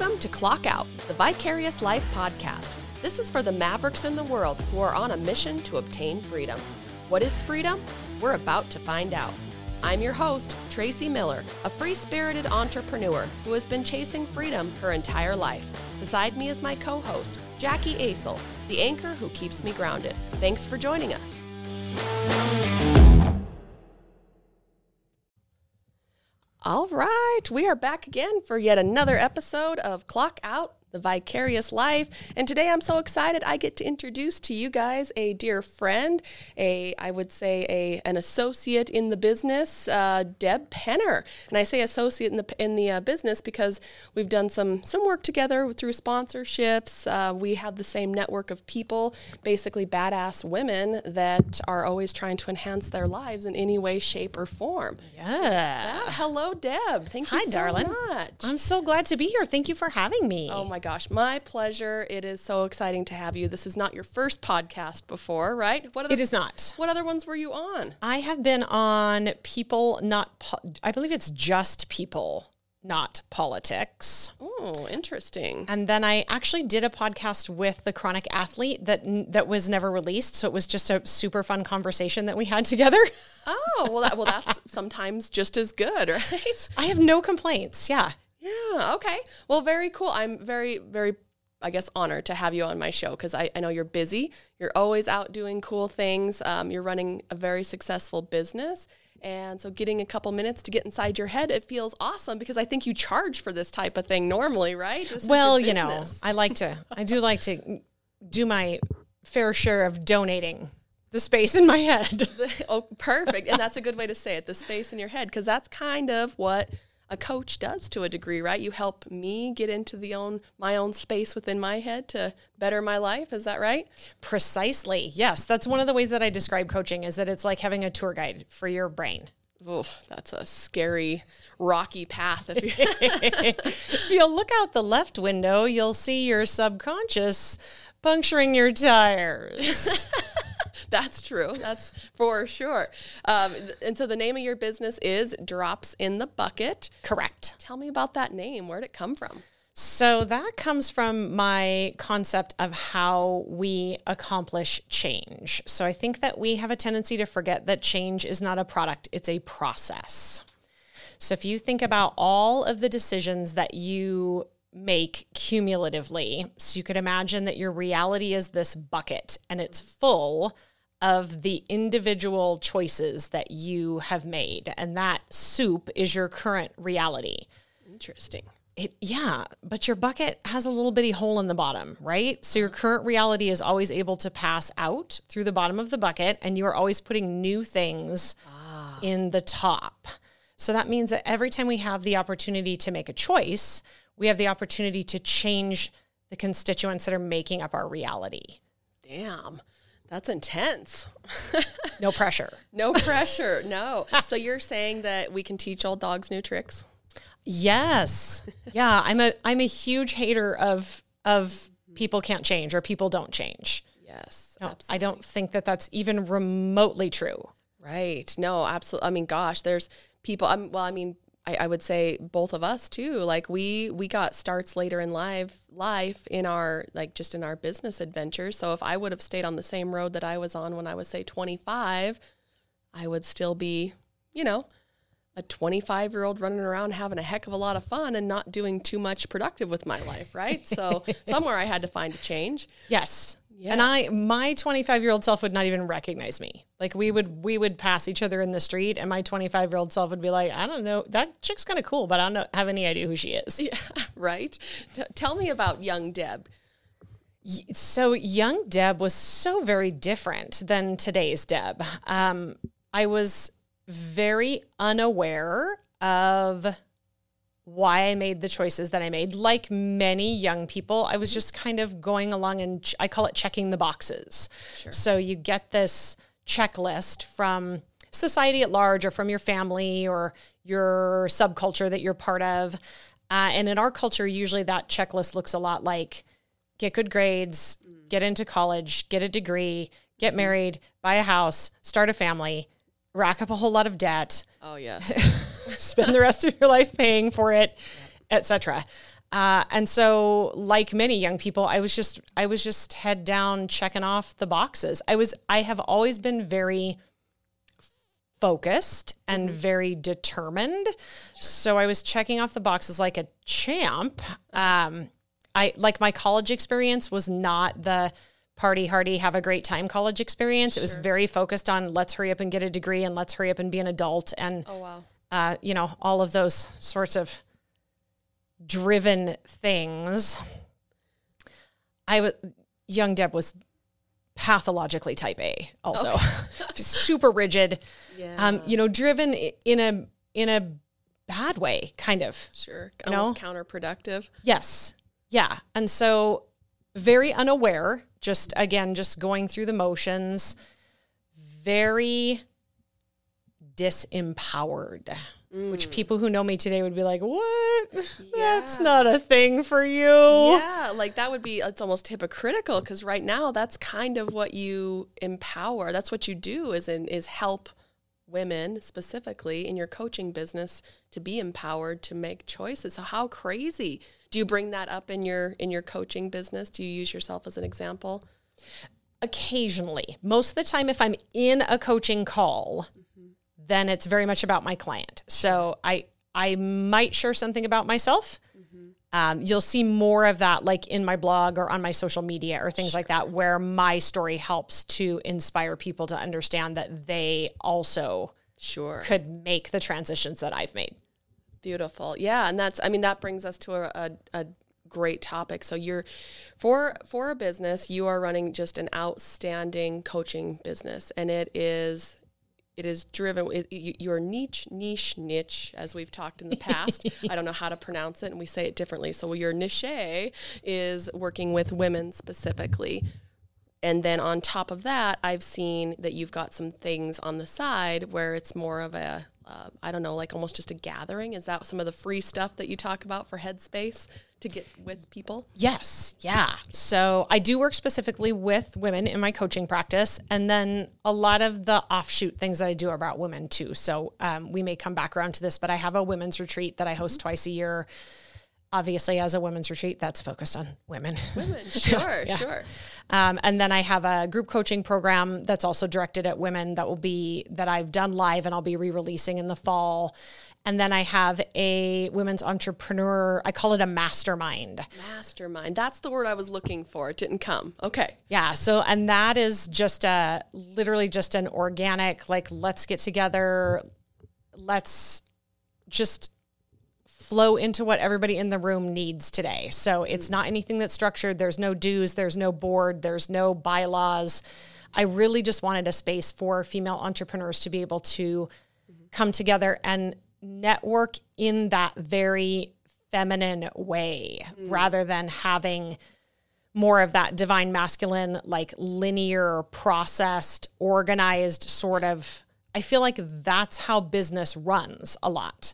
Welcome to Clock Out, the Vicarious Life podcast. This is for the mavericks in the world who are on a mission to obtain freedom. What is freedom? We're about to find out. I'm your host, Tracy Miller, a free spirited entrepreneur who has been chasing freedom her entire life. Beside me is my co host, Jackie Asel, the anchor who keeps me grounded. Thanks for joining us. All right, we are back again for yet another episode of Clock Out the vicarious life. And today I'm so excited I get to introduce to you guys a dear friend, a I would say a an associate in the business, uh, Deb Penner. And I say associate in the in the uh, business because we've done some some work together through sponsorships. Uh, we have the same network of people, basically badass women that are always trying to enhance their lives in any way, shape, or form. Yeah. hello, Deb. Thank you Hi, so darling. much. I'm so glad to be here. Thank you for having me. Oh my gosh, my pleasure. It is so exciting to have you. This is not your first podcast before, right? What other, it is not. What other ones were you on? I have been on People Not po- I believe it's just People Not Politics. Oh, interesting. And then I actually did a podcast with the chronic athlete that that was never released, so it was just a super fun conversation that we had together. Oh, well that well that's sometimes just as good, right? I have no complaints. Yeah. Yeah. Okay. Well, very cool. I'm very, very, I guess, honored to have you on my show because I, I know you're busy. You're always out doing cool things. Um, you're running a very successful business. And so getting a couple minutes to get inside your head, it feels awesome because I think you charge for this type of thing normally, right? This well, you know, I like to, I do like to do my fair share of donating the space in my head. oh, perfect. And that's a good way to say it the space in your head because that's kind of what a coach does to a degree, right? You help me get into the own my own space within my head to better my life. Is that right? Precisely. Yes, that's one of the ways that I describe coaching is that it's like having a tour guide for your brain. Oh, that's a scary, rocky path. If you if you look out the left window, you'll see your subconscious puncturing your tires. That's true. That's for sure. Um, and so the name of your business is Drops in the Bucket. Correct. Tell me about that name. Where'd it come from? So that comes from my concept of how we accomplish change. So I think that we have a tendency to forget that change is not a product, it's a process. So if you think about all of the decisions that you make cumulatively, so you could imagine that your reality is this bucket and it's full of the individual choices that you have made. And that soup is your current reality. Interesting. It, yeah, but your bucket has a little bitty hole in the bottom, right? So your current reality is always able to pass out through the bottom of the bucket, and you are always putting new things ah. in the top. So that means that every time we have the opportunity to make a choice, we have the opportunity to change the constituents that are making up our reality. Damn. That's intense. no pressure. No pressure. No. so you're saying that we can teach old dogs new tricks? Yes. Yeah, I'm a I'm a huge hater of of people can't change or people don't change. Yes. No, absolutely. I don't think that that's even remotely true. Right. No, absolutely. I mean, gosh, there's people. I'm, well, I mean, I, I, would say both of us too. Like we we got starts later in life life in our like just in our business adventures. So if I would have stayed on the same road that I was on when I was say 25, I would still be, you know, a 25 year old running around having a heck of a lot of fun and not doing too much productive with my life, right? So somewhere I had to find a change. Yes. Yes. And I my 25 year old self would not even recognize me. Like we would we would pass each other in the street and my 25 year old self would be like, I don't know, that chick's kind of cool, but I don't have any idea who she is. Yeah, right. T- tell me about young Deb. So young Deb was so very different than today's Deb. Um, I was very unaware of why I made the choices that I made. Like many young people, I was just kind of going along and ch- I call it checking the boxes. Sure. So you get this checklist from society at large or from your family or your subculture that you're part of. Uh, and in our culture, usually that checklist looks a lot like get good grades, get into college, get a degree, get married, buy a house, start a family, rack up a whole lot of debt. Oh, yes. spend the rest of your life paying for it, etc. Uh, and so, like many young people, I was just I was just head down checking off the boxes. I was I have always been very focused and Mm-hmm. very determined. So I was checking off the boxes like a champ. Um, I like my college experience was not the party hardy have a great time college experience. It was very focused on let's hurry up and get a degree and let's hurry up and be an adult and Oh wow. Uh, you know all of those sorts of driven things. I was young Deb was pathologically type A also. Super rigid. Yeah. Um, you know, driven in a in a bad way kind of. sure. you know? Counterproductive. Yes. Yeah. And so very unaware, just again, just going through the motions, very disempowered. Which mm. people who know me today would be like, what? That's not a thing for you. Yeah, like that would be it's almost hypocritical because right now that's kind of what you empower. That's what you do is in, is help women specifically in your coaching business to be empowered to make choices. So how crazy. Do you bring that up in your in your coaching business? Do you use yourself as an example? occasionally. Most of the time, if I'm in a coaching call, then it's very much about my client. So I I might share something about myself. Um, you'll see more of that like in my blog or on my social media or things like that, where my story helps to inspire people to understand that they also Sure. could make the transitions that I've made. Beautiful. Yeah, and that's I mean that brings us to a, a, a great topic. So you're for for a business, you are running just an outstanding coaching business and it is it is driven it, your niche niche niche as we've talked in the past. I don't know how to pronounce it and we say it differently. So your niche is working with women specifically. And then on top of that, I've seen that you've got some things on the side where it's more of a, uh, I don't know, like almost just a gathering. Is that some of the free stuff that you talk about for Headspace to get with people? Yes, yeah. So I do work specifically with women in my coaching practice, and then a lot of the offshoot things that I do are about women too. So um, we may come back around to this, but I have a women's retreat that I host twice a year. Obviously, as a women's retreat, that's focused on women. Women, sure, sure. Um, and then I have a group coaching program that's also directed at women that will be that I've done live and I'll be re-releasing in the fall. And then I have a women's entrepreneur. I call it a mastermind. Mastermind. That's the word I was looking for. It didn't come. Okay. Yeah. So, and that is just a literally just an organic, like, let's get together, let's just flow into what everybody in the room needs today. So, it's not anything that's structured. There's no dues, there's no board, there's no bylaws. I really just wanted a space for female entrepreneurs to be able to come together and network in that very feminine way mm. rather than having more of that divine masculine, like linear, processed, organized sort of. I feel like that's how business runs a lot.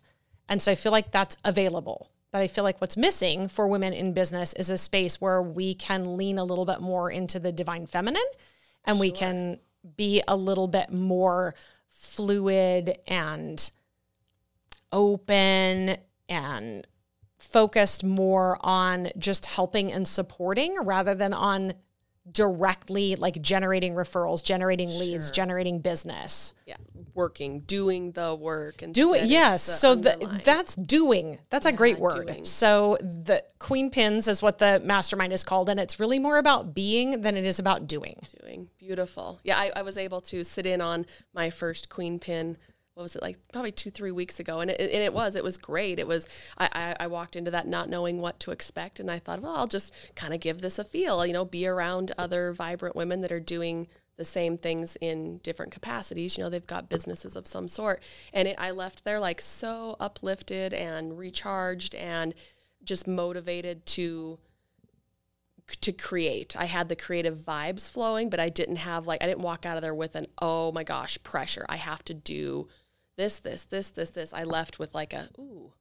And so I feel like that's available. But I feel like what's missing for women in business is a space where we can lean a little bit more into the divine feminine and we can be a little bit more fluid and open and focused more on just helping and supporting rather than on directly like generating referrals, generating leads, generating business. Yeah. Working, doing the work and doing yes. So the, that's doing. That's a great word. doing. So the Queen Pins is what the mastermind is called, and it's really more about being than it is about doing. doing beautiful. Yeah, I, I was able to sit in on my first queen pin. What was it like? Probably two, three weeks ago, and it, and it was. It was great. It was. I, I, walked into that not knowing what to expect, and I thought, well, I'll just kind of give this a feel. You know, be around other vibrant women that are doing the same things in different capacities. You know, they've got businesses of some sort, and it, I left there like so uplifted and recharged and just motivated to to create. I had the creative vibes flowing, but I didn't have like I didn't walk out of there with an oh my gosh, pressure. I have to do this, this, this, this, this. I left with like a ooh,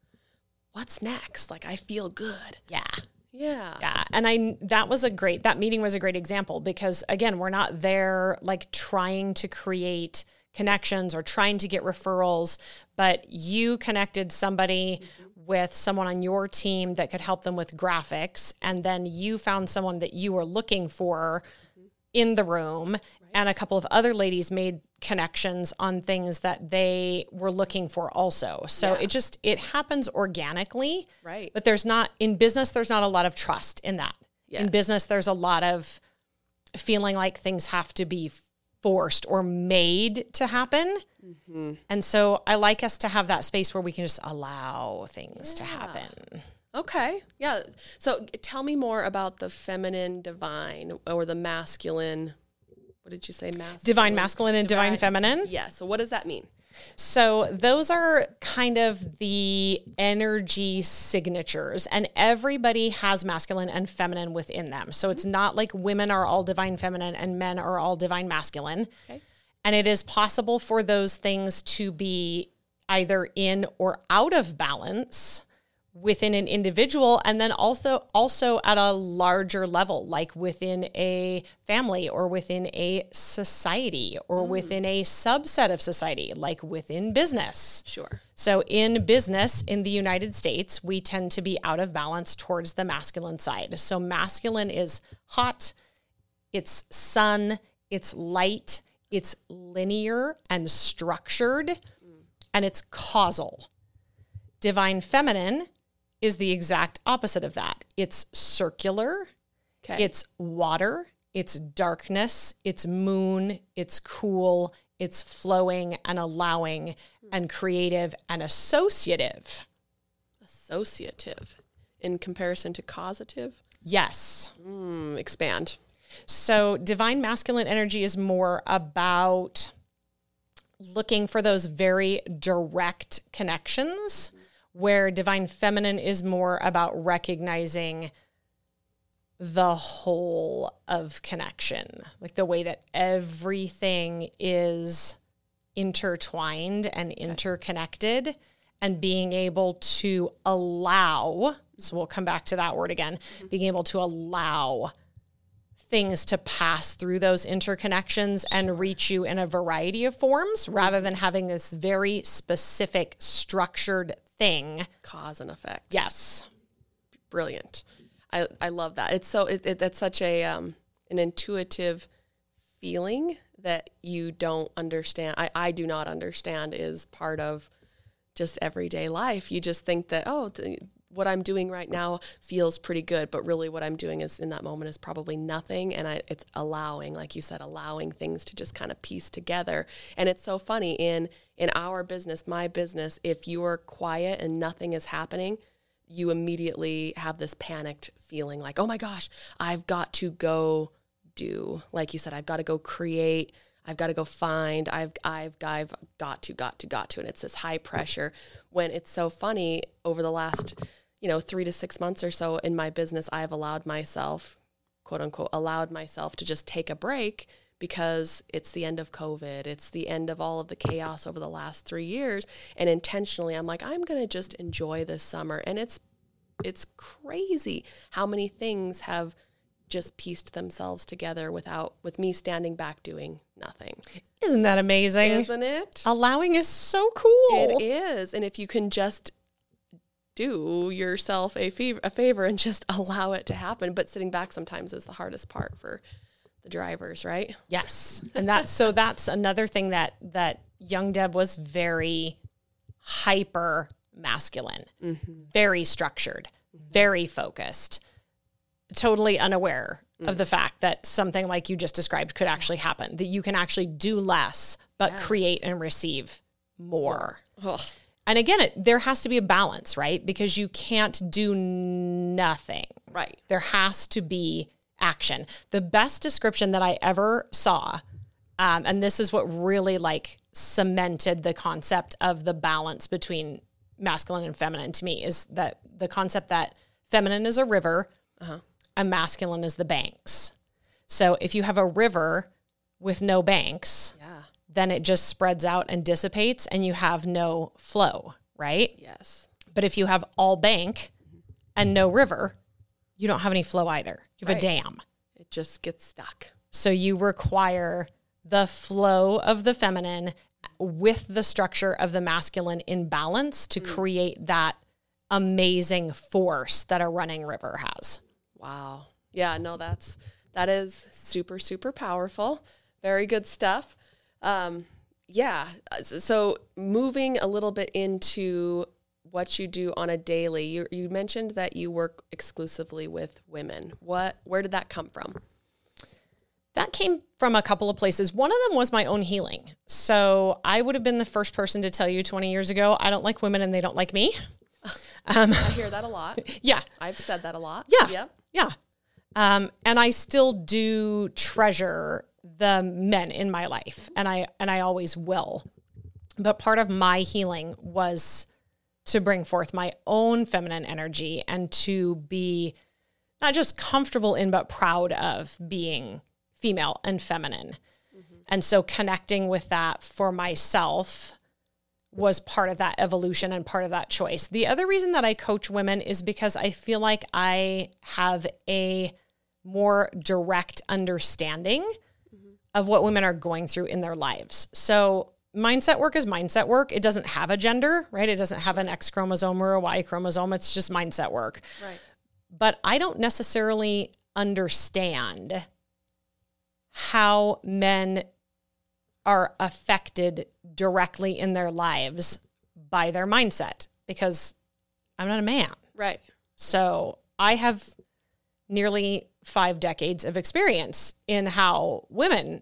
what's next? Like I feel good. Yeah. Yeah. Yeah. And I that was a great that meeting was a great example because again, we're not there like trying to create connections or trying to get referrals, but you connected somebody mm-hmm. with someone on your team that could help them with graphics, and then you found someone that you were looking for mm-hmm. in the room, and a couple of other ladies made connections on things that they were looking for also. So Yeah. it just it happens organically. Right. But there's not in business there's not a lot of trust in that. In business there's a lot of feeling like things have to be forced or made to happen. Mm-hmm. And so I like us to have that space where we can just allow things to happen. Okay. Yeah. So tell me more about the feminine divine or the masculine. What did you say? Masculine. Divine masculine and divine, Divine- feminine. Yeah. So what does that mean? So those are kind of the energy signatures, and everybody has masculine and feminine within them. So it's not like women are all divine feminine and men are all divine masculine. Okay. And it is possible for those things to be either in or out of balance within an individual and then also also at a larger level like within a family or within a society or mm. within a subset of society like within business Sure. so in business in the United States, we tend to be out of balance towards the masculine side. So masculine is hot, it's sun, it's light, it's linear and structured, mm. and it's causal. Divine feminine is the exact opposite of that. It's circular, Okay. it's water, it's darkness, it's moon, it's cool, it's flowing and allowing and creative and associative. associative in comparison to causative. Yes. Mm, expand. So divine masculine energy is more about looking for those very direct connections, where divine feminine is more about recognizing the whole of connection, like the way that everything is intertwined and interconnected, and being able to allow. So we'll come back to that word again mm-hmm. being able to allow things to pass through those interconnections and reach you in a variety of forms rather mm-hmm. than having this very specific structured thing. Cause and effect. Yes. Brilliant. I, I love that. It's so it, it, that's such a um, an intuitive feeling that you don't understand. I, I do not understand is part of just everyday life. You just think that oh, th- what I'm doing right now feels pretty good, but really what I'm doing is in that moment is probably nothing. And I, it's allowing, like you said, allowing things to just kind of piece together. And it's so funny in in our business, my business, if you are quiet and nothing is happening, you immediately have this panicked feeling like, oh my gosh, I've got to go do, like you said, I've got to go create, I've got to go find, I've, I've, I've got to, got to, got to. And it's this high pressure when it's so funny over the last, you know, three to six months or so in my business, I've allowed myself, quote unquote, allowed myself to just take a break because it's the end of COVID. It's the end of all of the chaos over the last three years. And intentionally, I'm like, I'm going to just enjoy this summer. And it's, it's crazy how many things have just pieced themselves together without, with me standing back doing nothing. Isn't that amazing? Isn't it? Allowing is so cool. It is. And if you can just do yourself a favor, a favor and just allow it to happen, but sitting back sometimes is the hardest part for the drivers, right? Yes. And that's so that's another thing that that young Deb was very hyper masculine, mm-hmm. very structured, very focused, totally unaware of the mm. fact that something like you just described could actually happen, that you can actually do less but create and receive more. Ugh. And again, it, there has to be a balance, right? Because you can't do nothing. Right. There has to be action. The best description that I ever saw, um, and this is what really like cemented the concept of the balance between masculine and feminine to me, is that the concept that feminine is a river and masculine is the banks. So if you have a river with no banks, Yeah. Then it just spreads out and dissipates and you have no flow, right? Yes. But if you have all bank and no river, you don't have any flow either. You have Right. a dam. It just gets stuck. So you require the flow of the feminine with the structure of the masculine in balance to mm. create that amazing force that a running river has. Wow. Yeah, no, that's that is super, super powerful. Very good stuff. Um, yeah. So moving a little bit into what you do on a daily, you, you mentioned that you work exclusively with women. What, where did that come from? That came from a couple of places. One of them was my own healing. So I would have been the first person to tell you 20 years ago, I don't like women and they don't like me. Um, I hear that a lot. Yeah. I've said that a lot. Yeah. Yep. Yeah. Um, and I still do treasure the men in my life and I and I always will. But part of my healing was to bring forth my own feminine energy and to be not just comfortable in but proud of being female and feminine. Mm-hmm. And so connecting with that for myself was part of that evolution and part of that choice. The other reason that I coach women is because I feel like I have a more direct understanding. Of what women are going through in their lives. So, mindset work is mindset work. It doesn't have a gender, right? It doesn't have an X chromosome or a Y chromosome. It's just mindset work. Right. But I don't necessarily understand how men are affected directly in their lives by their mindset because I'm not a man. Right. So I have nearly five decades of experience in how women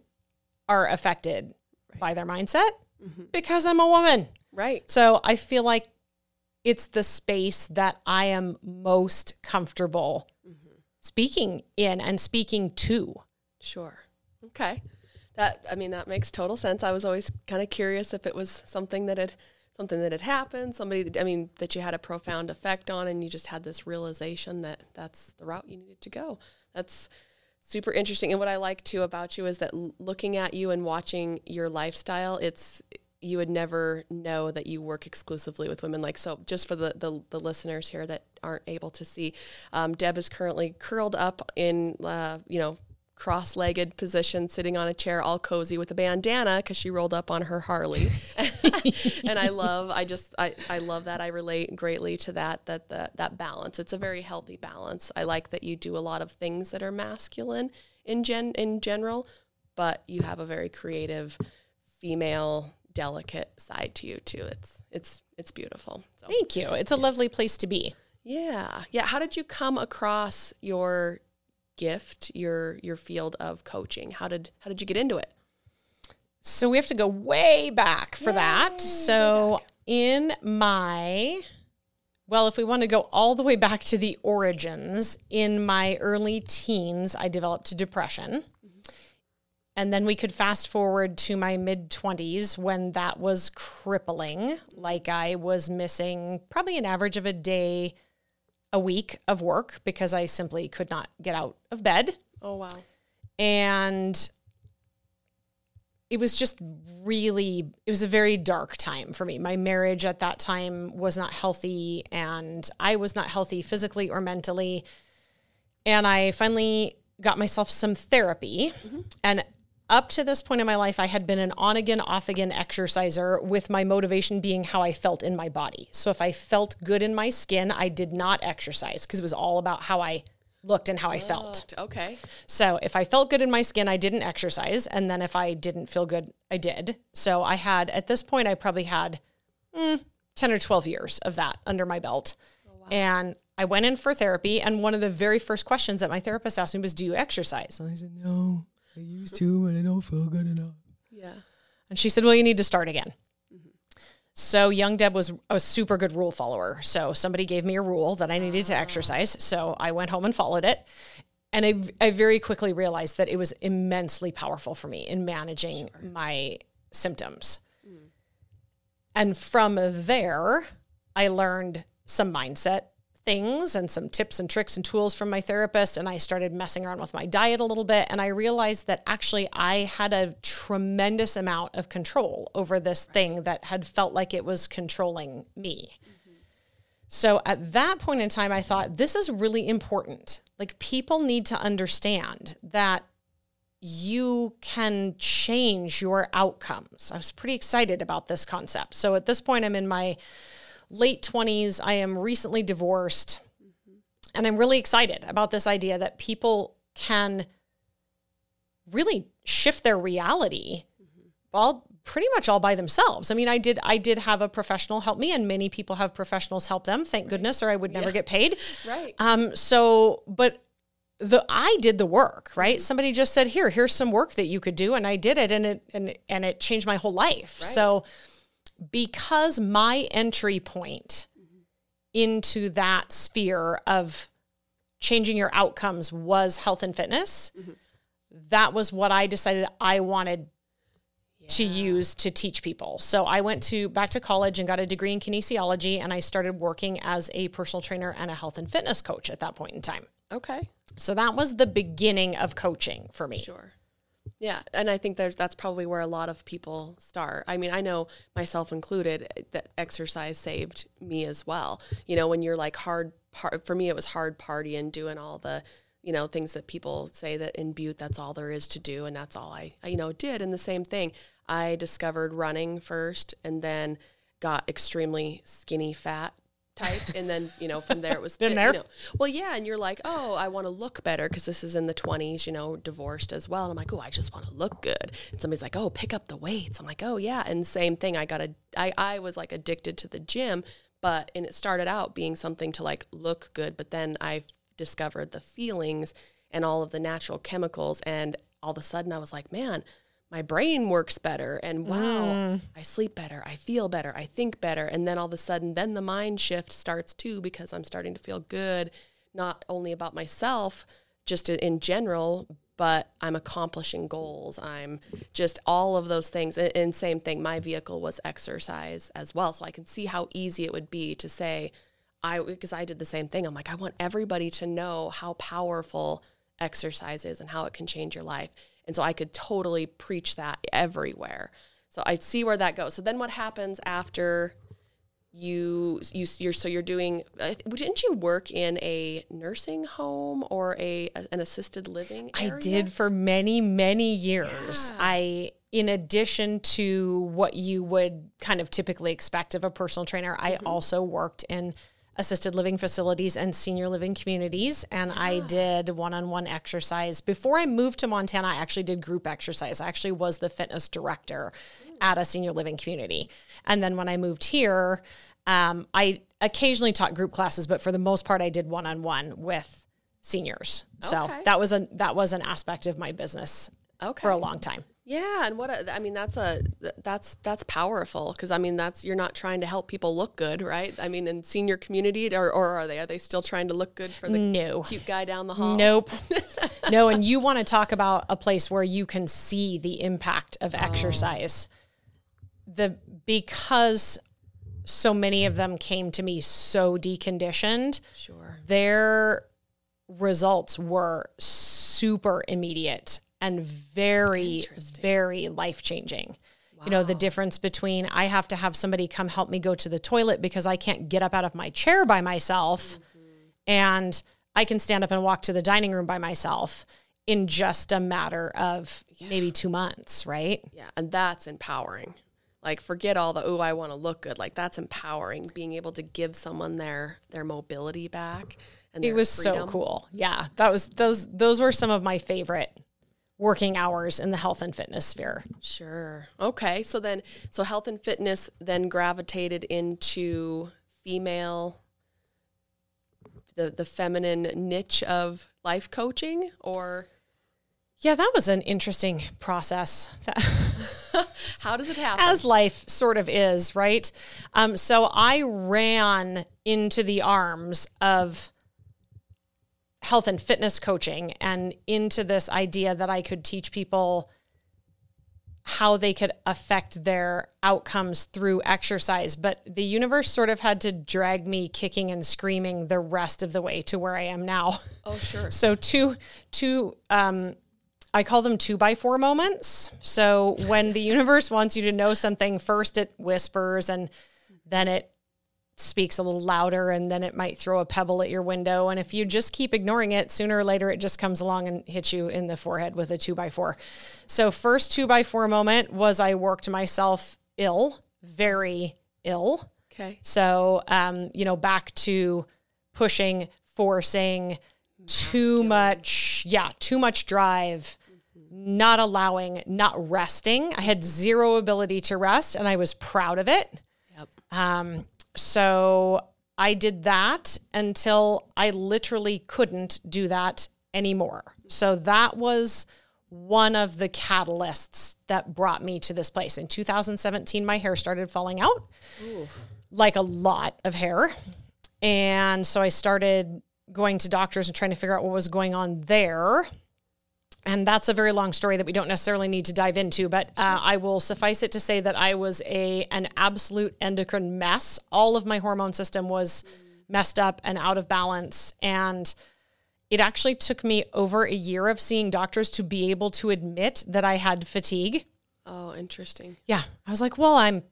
are affected right. by their mindset mm-hmm. because I'm a woman. Right. So I feel like it's the space that I am most comfortable mm-hmm. speaking in and speaking to. Sure. Okay. That I mean that makes total sense. I was always kind of curious if it was something that had something that had happened, somebody that, I mean that you had a profound effect on and you just had this realization that that's the route you needed to go. That's super interesting. And what I like too about you is that looking at you and watching your lifestyle, it's you would never know that you work exclusively with women. Like so, just for the the, the listeners here that aren't able to see, um, Deb is currently curled up in uh, you know cross-legged position sitting on a chair all cozy with a bandana because she rolled up on her harley. And i love i just I, I love that. I relate greatly to that that that that balance. It's a very healthy balance. I like that you do a lot of things that are masculine in gen in general but you have a very creative female delicate side to you too. It's it's it's beautiful. So. thank you. It's a lovely place to be. Yeah. Yeah. How did you come across your gift your your field of coaching? How did how did you get into it? So we have to go way back for Yay, that. So in my well, if we want to go all the way back to the origins, in my early teens, I developed depression. Mm-hmm. And then we could fast forward to my mid 20s when that was crippling. Like I was missing probably an average of a day a week of work because I simply could not get out of bed. Oh, wow. And it was just really, it was a very dark time for me. My marriage at that time was not healthy, and I was not healthy physically or mentally. And I finally got myself some therapy. Mm-hmm. And up to this point in my life, I had been an on again, off again exerciser with my motivation being how I felt in my body. So if I felt good in my skin, I did not exercise because it was all about how I looked and how I felt. Okay. So if I felt good in my skin, I didn't exercise. And then if I didn't feel good, I did. So I had, at this point, I probably had mm, 10 or 12 years of that under my belt. Oh, wow. And I went in for therapy. And one of the very first questions that my therapist asked me was, Do you exercise? And I said, No. I used to, but I don't feel good enough. Yeah. And she said, Well, you need to start again. Mm-hmm. So young Deb was a super good rule follower. So somebody gave me a rule that I needed to exercise. So I went home and followed it. And I, I very quickly realized that it was immensely powerful for me in managing sure. my symptoms. Mm. And from there, I learned some mindset things and some tips and tricks and tools from my therapist. And I started messing around with my diet a little bit. And I realized that actually I had a tremendous amount of control over this thing that had felt like it was controlling me. Mm-hmm. So at that point in time, I thought, this is really important. Like, people need to understand that you can change your outcomes. I was pretty excited about this concept. So at this point, I'm in my late 20s. I am recently divorced. And I'm really excited about this idea that people can really shift their reality all pretty much all by themselves. I mean, I did I did have a professional help me and many people have professionals help them, thank goodness, or I would never Yeah. get paid. Right. Um so but the I did the work, right? Somebody just said, "Here, here's some work that you could do," and I did it, and it and and it changed my whole life. Right. So, because my entry point into that sphere of changing your outcomes was health and fitness, that was what I decided I wanted to use to teach people. So I went to back to college and got a degree in kinesiology and I started working as a personal trainer and a health and fitness coach at that point in time. Okay. So that was the beginning of coaching for me. Sure. Yeah, and I think there's that's probably where a lot of people start. I mean, I know myself included that exercise saved me as well. You know, when you're like hard par- for me it was hard partying doing all the you know things that people say that in Butte that's all there is to do and that's all I you know did and the same thing. I discovered running first and then got extremely skinny fat type and then you know from there it was Been there. you know, well, yeah, and you're like, oh, I want to look better because this is in the 20s, you know, divorced as well. And I'm like, oh, I just want to look good. And somebody's like, oh, pick up the weights. I'm like, oh, yeah. And same thing. I got a, I, I was like addicted to the gym, but and it started out being something to like look good, but then I discovered the feelings and all of the natural chemicals, and all of a sudden I was like, man. My brain works better, and wow, mm. I sleep better. I feel better. I think better, and then all of a sudden, then the mind shift starts too because I'm starting to feel good not only about myself, just in- in general, but I'm accomplishing goals. I'm just all of those things. And, and same thing, my vehicle was exercise as well. So I can see how easy it would be to say, I, because I did the same thing. I'm like, I want everybody to know how powerful exercise is and how it can change your life. And so I could totally preach that everywhere. So I see where that goes. So then what happens after you you you're so you're doing uh, didn't you work in a nursing home or a an assisted living I did for many, many years. Yeah. I, in addition to what you would kind of typically expect of a personal trainer, I Mm-hmm. also worked in assisted living facilities and senior living communities. And I did one on one exercise. Before I moved to Montana, I actually did group exercise. I actually was the fitness director at a senior living community. And then when I moved here, um, I occasionally taught group classes, but for the most part, I did one on one with seniors. So that was a that was an aspect of my business okay for a long time. Yeah and what a, I mean that's a that's that's powerful because I mean that's you're not trying to help people look good right I mean in senior community or, or are they are they still trying to look good for the No. cute guy down the hall Nope. no, and you want to talk about a place where you can see the impact of exercise. The because so many of them came to me so deconditioned, sure their results were super immediate and very very life-changing. You know, the difference between I have to have somebody come help me go to the toilet because I can't get up out of my chair by myself mm-hmm. and I can stand up and walk to the dining room by myself in just a matter of maybe 2 months, right? yeah and that's empowering. Like forget all the oh I want to look good. Like that's empowering being able to give someone their their mobility back and It was so cool. Yeah, that was those those were some of my favorite working hours in the health and fitness sphere. Sure. Okay. So then, so health and fitness then gravitated into female, the the feminine niche of life coaching, or Yeah, that was an interesting process. How does it happen? as life sort of is, right? Um, so I ran into the arms of health and fitness coaching and into this idea that I could teach people how they could affect their outcomes through exercise. But the universe sort of had to drag me kicking and screaming the rest of the way to where I am now. oh, sure. So two two um I call them two by four moments. So when the universe wants you to know something, first it whispers and then it speaks a little louder and then it might throw a pebble at your window. And if you just keep ignoring it, sooner or later it just comes along and hits you in the forehead with a two by four. So first two by four moment was I worked myself ill, very ill. Okay. So, um, you know, back to pushing, forcing, too much, yeah, too much drive, not allowing, not resting. I had zero ability to rest and I was proud of it. Yep. Um, so I did that until I literally couldn't do that anymore. So that was one of the catalysts that brought me to this place. In 2017, my hair started falling out, like a lot of hair. And so I started going to doctors and trying to figure out what was going on there. And that's a very long story that we don't necessarily need to dive into, but uh, I will suffice it to say that I was a an absolute endocrine mess. All of my hormone system was messed up and out of balance, and it actually took me over a year of seeing doctors to be able to admit that I had fatigue. Oh, interesting. Yeah, I was like, well, I'm.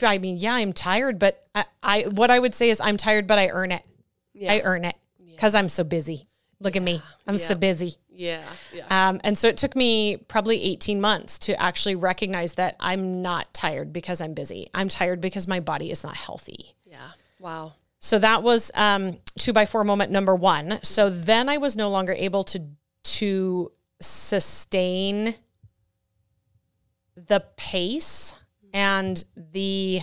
I mean, yeah, I'm tired, but I, I what I would say is I'm tired, but I earn it. Yeah. I earn it because I'm so busy. Look at me, I'm so busy. Yeah. Yeah. Um, and so it took me probably 18 months to actually recognize that I'm not tired because I'm busy. I'm tired because my body is not healthy. yeah. Wow. So that was um, two by four moment number one. So then I was no longer able to to sustain the pace and the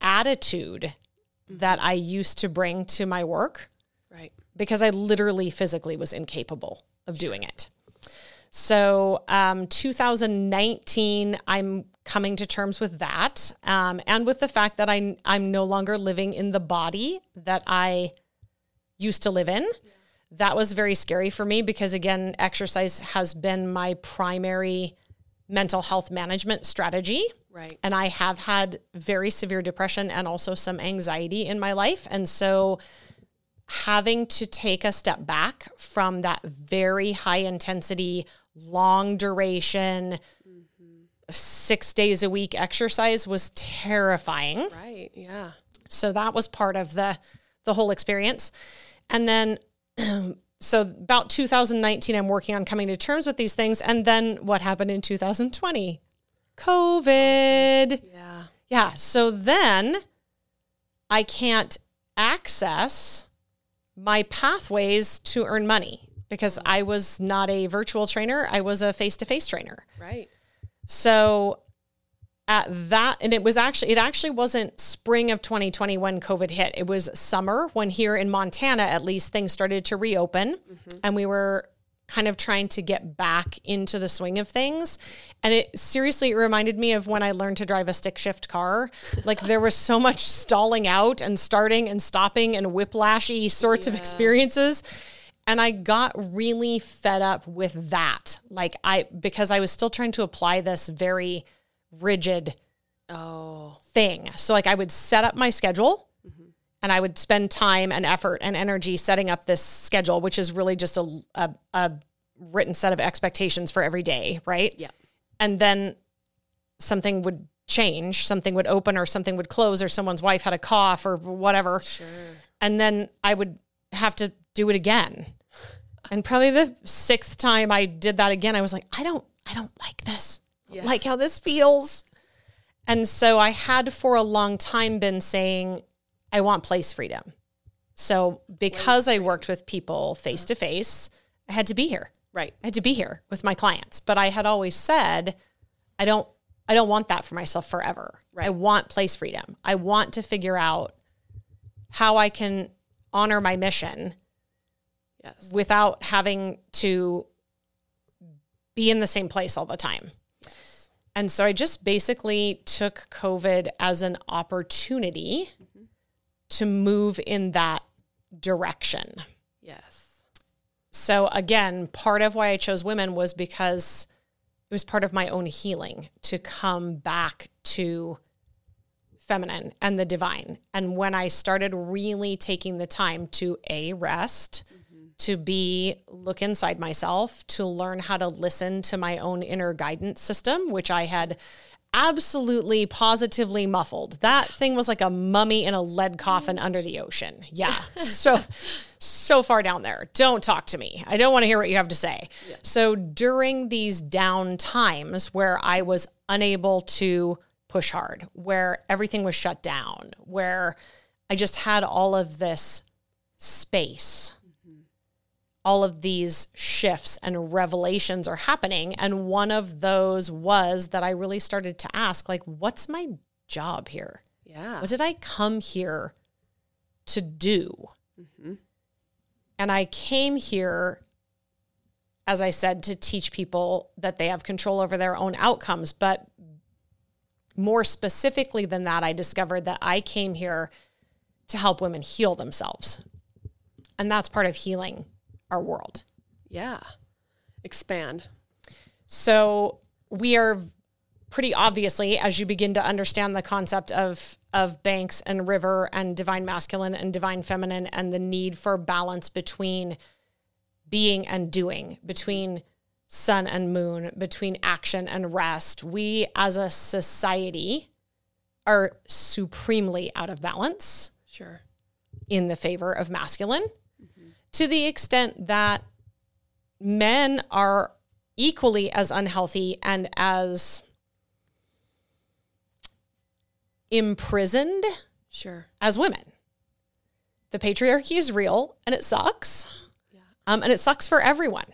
attitude that I used to bring to my work Right. because I literally physically was incapable of doing it. So, um, 2019, I'm coming to terms with that, um, and with the fact that I I'm no longer living in the body that I used to live in. That was very scary for me because again, exercise has been my primary mental health management strategy. Right. And I have had very severe depression and also some anxiety in my life. And so having to take a step back from that very high intensity, long duration, six days a week exercise was terrifying. Right. Yeah. So that was part of the the whole experience. And then so about 2019 I'm working on coming to terms with these things and then what happened in 2020? COVID. Yeah. Yeah. So then I can't access my pathways to earn money because I was not a virtual trainer. I was a face to face trainer. Right. So at that, and it was actually, it actually wasn't spring of 2020 when COVID hit. It was summer when here in Montana, at least, things started to reopen mm-hmm. and we were kind of trying to get back into the swing of things. And it seriously it reminded me of when I learned to drive a stick shift car. Like there was so much stalling out and starting and stopping and whiplashy sorts of experiences. And I got really fed up with that. Like I because I was still trying to apply this very rigid Oh. thing. So like I would set up my schedule and I would spend time and effort and energy setting up this schedule, which is really just a, a, a written set of expectations for every day, right? Yeah. And then something would change, something would open or something would close or someone's wife had a cough or whatever. Sure. And then I would have to do it again. And probably the sixth time I did that again, I was like, I don't, I don't like this. Yeah. Like how this feels. And so I had for a long time been saying, I want place freedom. So because I worked with people face to face, I had to be here. Right. I had to be here with my clients. But I had always said, I don't I don't want that for myself forever. Right. I want place freedom. I want to figure out how I can honor my mission Yes. without having to be in the same place all the time. Yes. And so I just basically took COVID as an opportunity to move in that direction. Yes. So again, part of why I chose women was because it was part of my own healing to come back to feminine and the divine. And when I started really taking the time to a rest, mm-hmm. to be look inside myself, to learn how to listen to my own inner guidance system, which I had absolutely positively muffled. That thing was like a mummy in a lead coffin under the ocean. Yeah. So so far down there. Don't talk to me. I don't want to hear what you have to say. So during these down times where I was unable to push hard, where everything was shut down, where I just had all of this space. All of these shifts and revelations are happening. And one of those was that I really started to ask, like, what's my job here? Yeah. What did I come here to do? Mm-hmm. And I came here, as I said, to teach people that they have control over their own outcomes. But more specifically than that, I discovered that I came here to help women heal themselves. And that's part of healing our world. Yeah. Expand. So we are pretty obviously, as you begin to understand the concept of of Banks and River and divine masculine and divine feminine and the need for balance between being and doing, between sun and moon, between action and rest. We as a society are supremely out of balance Sure. in the favor of masculine to the extent that men are equally as unhealthy and as imprisoned Sure. as women. The patriarchy is real and it sucks. Um, and it sucks for everyone.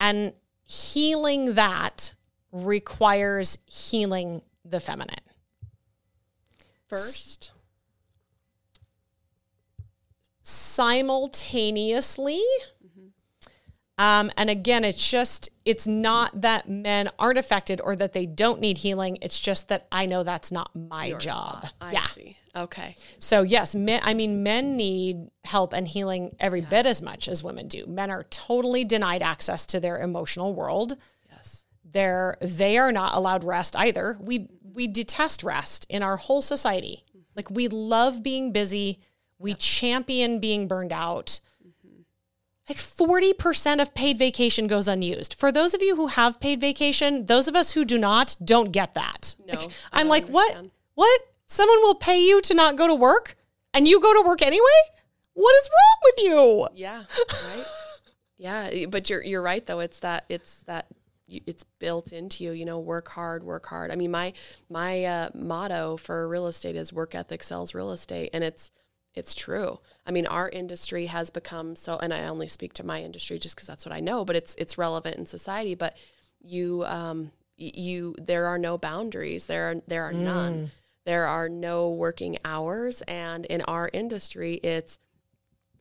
And healing that requires healing the feminine. First. Simultaneously. Um, and again, it's just, it's not that men aren't affected or that they don't need healing. It's just that I know that's not my Your job. spot. I yeah. see. Okay. So, yes, men, I mean, men need help and healing every bit as much as women do. Men are totally denied access to their emotional world. Yes. They're, they are not allowed rest either. We, we detest rest in our whole society. Like, we love being busy, we champion being burned out like 40% of paid vacation goes unused. For those of you who have paid vacation, those of us who do not don't get that. No, Like, I'm like, what? understand. What? Someone will pay you to not go to work and you go to work anyway? What is wrong with you? Yeah. Right. yeah. But you're you're right though. It's that it's that it's built into you. You know, work hard, work hard. I mean, my my uh, motto for real estate is work ethic sells real estate, and it's it's true. I mean, our industry has become so, and I only speak to my industry just because that's what I know, but it's it's relevant in society. But you um you there are no boundaries. There are there are none. There are no working hours, and in our industry, it's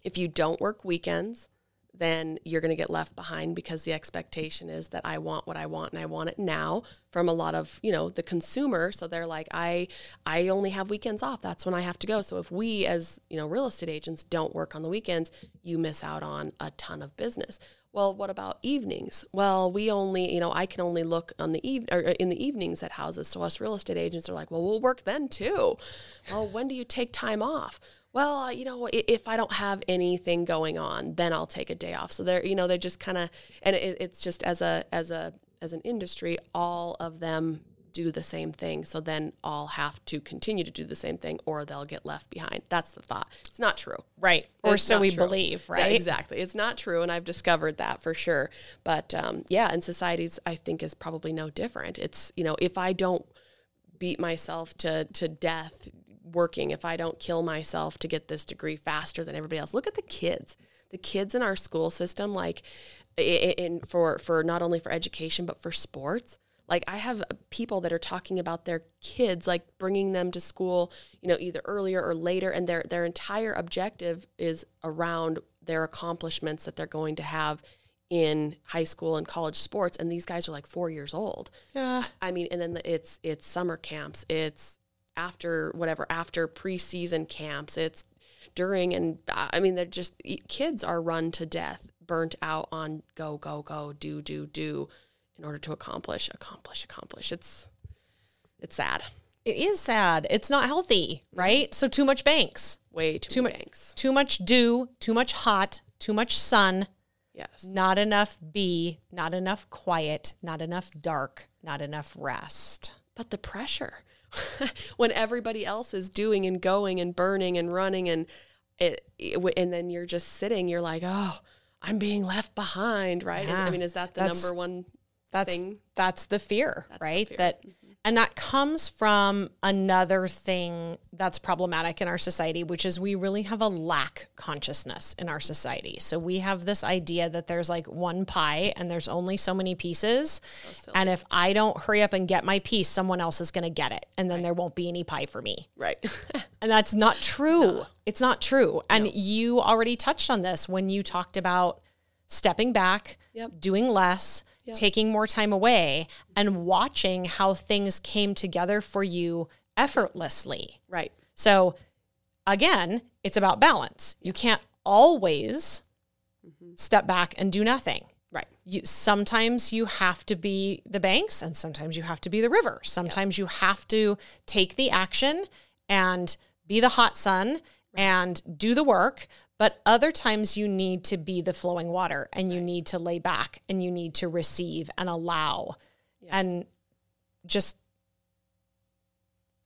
if you don't work weekends, then you're going to get left behind because the expectation is that I want what I want and I want it now from a lot of, you know, the consumer. So they're like, I I only have weekends off. That's when I have to go. So if we as, you know, real estate agents don't work on the weekends, you miss out on a ton of business. Well, what about evenings? Well, we only, you know, I can only look on the eve or uh, in the evenings at houses. So us real estate agents are like, well, we'll work then too. Well, when do you take time off? Well, you know, if I don't have anything going on, then I'll take a day off. So they're, you know, they're just kind of, and it, it's just as a as a as an industry, all of them do the same thing. So then all have to continue to do the same thing, or they'll get left behind. That's the thought. It's not true. Right. Or It's so we true. believe, Yeah, right? exactly. It's not true, and I've discovered that for sure. But um, yeah, and societies, I think, is probably no different. It's you know, if I don't beat myself to to death working, if I don't kill myself to get this degree faster than everybody else, look at the kids. The kids in our school system, like in for for not only for education but for sports. Like I have people that are talking about their kids, like bringing them to school, you know, either earlier or later, and their their entire objective is around their accomplishments that they're going to have in high school and college sports. And these guys are like four years old. Yeah. I mean, and then the, it's it's summer camps, it's after whatever after preseason camps, it's during and uh, I mean they're just kids are run to death, burnt out on go go go do do do in order to accomplish accomplish accomplish. It's it's sad, It is sad. It's not healthy, right? So too much banks, way too, Too many mu- banks. too much dew, too much hot, too much sun, Yes, not enough be, not enough quiet, not enough dark, not enough rest. but the pressure when everybody else is doing and going and burning and running and it, it and then you're just sitting you're like oh i'm being left behind right Is- i mean is that the That's- number one That's thing that's the fear, the right? fear. That mm-hmm. And that comes from another thing that's problematic in our society, which is we really have a lack consciousness in our society. So we have this idea that there's like one pie and there's only so many pieces. and if I don't hurry up and get my piece, someone else is going to get it. And then there won't be any pie for me. Right. And that's not true. It's not true. And you already touched on this when you talked about stepping back, Yep. doing less, taking more time away, and watching how things came together for you effortlessly. right. So, again, it's about balance. You can't always mm-hmm. step back and do nothing. Right. You sometimes you have to be the banks and sometimes you have to be the river. Sometimes you have to take the action and be the hot sun and do the work, but other times you need to be the flowing water and you need to lay back and you need to receive and allow and just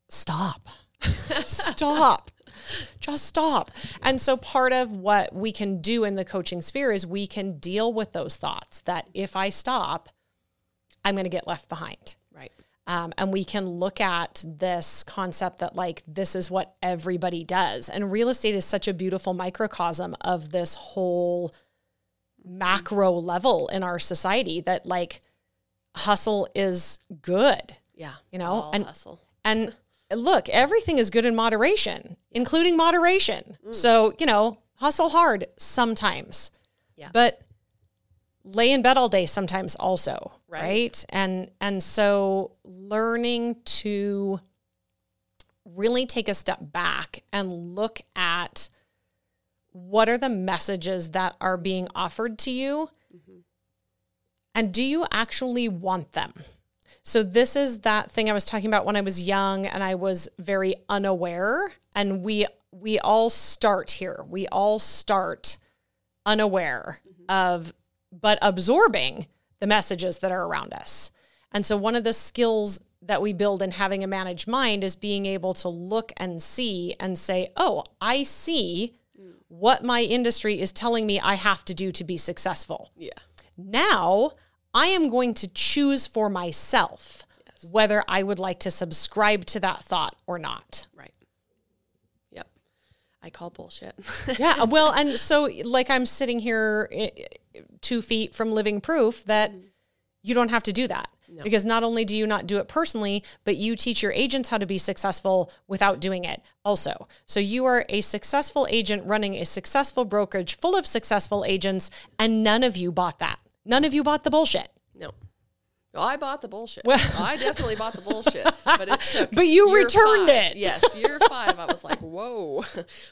stop. stop. Just stop. And so, part of what we can do in the coaching sphere is we can deal with those thoughts that if I stop, I'm going to get left behind. Um, and we can look at this concept that, like, this is what everybody does. And real estate is such a beautiful microcosm of this whole macro level in our society that, like, hustle is good. Yeah. You know, All and- hustle. And look, everything is good in moderation, including moderation. Mm. So, you know, hustle hard sometimes. Yeah. But lay in bed all day sometimes also, Right. right? And and so learning to really take a step back and look at what are the messages that are being offered to you mm-hmm. and do you actually want them? So this is that thing I was talking about when I was young and I was very unaware and we we all start here. We all start unaware mm-hmm. of but absorbing the messages that are around us. And so one of the skills that we build in having a managed mind is being able to look and see and say, "Oh, I see what my industry is telling me I have to do to be successful." Yeah. Now I am going to choose for myself whether I would like to subscribe to that thought or not. Right. I call bullshit. Yeah. Well, and so like I'm sitting here i- i- two feet from living proof that mm-hmm. you don't have to do that. Because not only do you not do it personally, but you teach your agents how to be successful without doing it also. So you are a successful agent running a successful brokerage full of successful agents, and none of you bought that. None of you bought the bullshit. no. Well, I bought the bullshit. I definitely bought the bullshit, but it took. But you returned five. it. Yes, year five. I was like, "Whoa,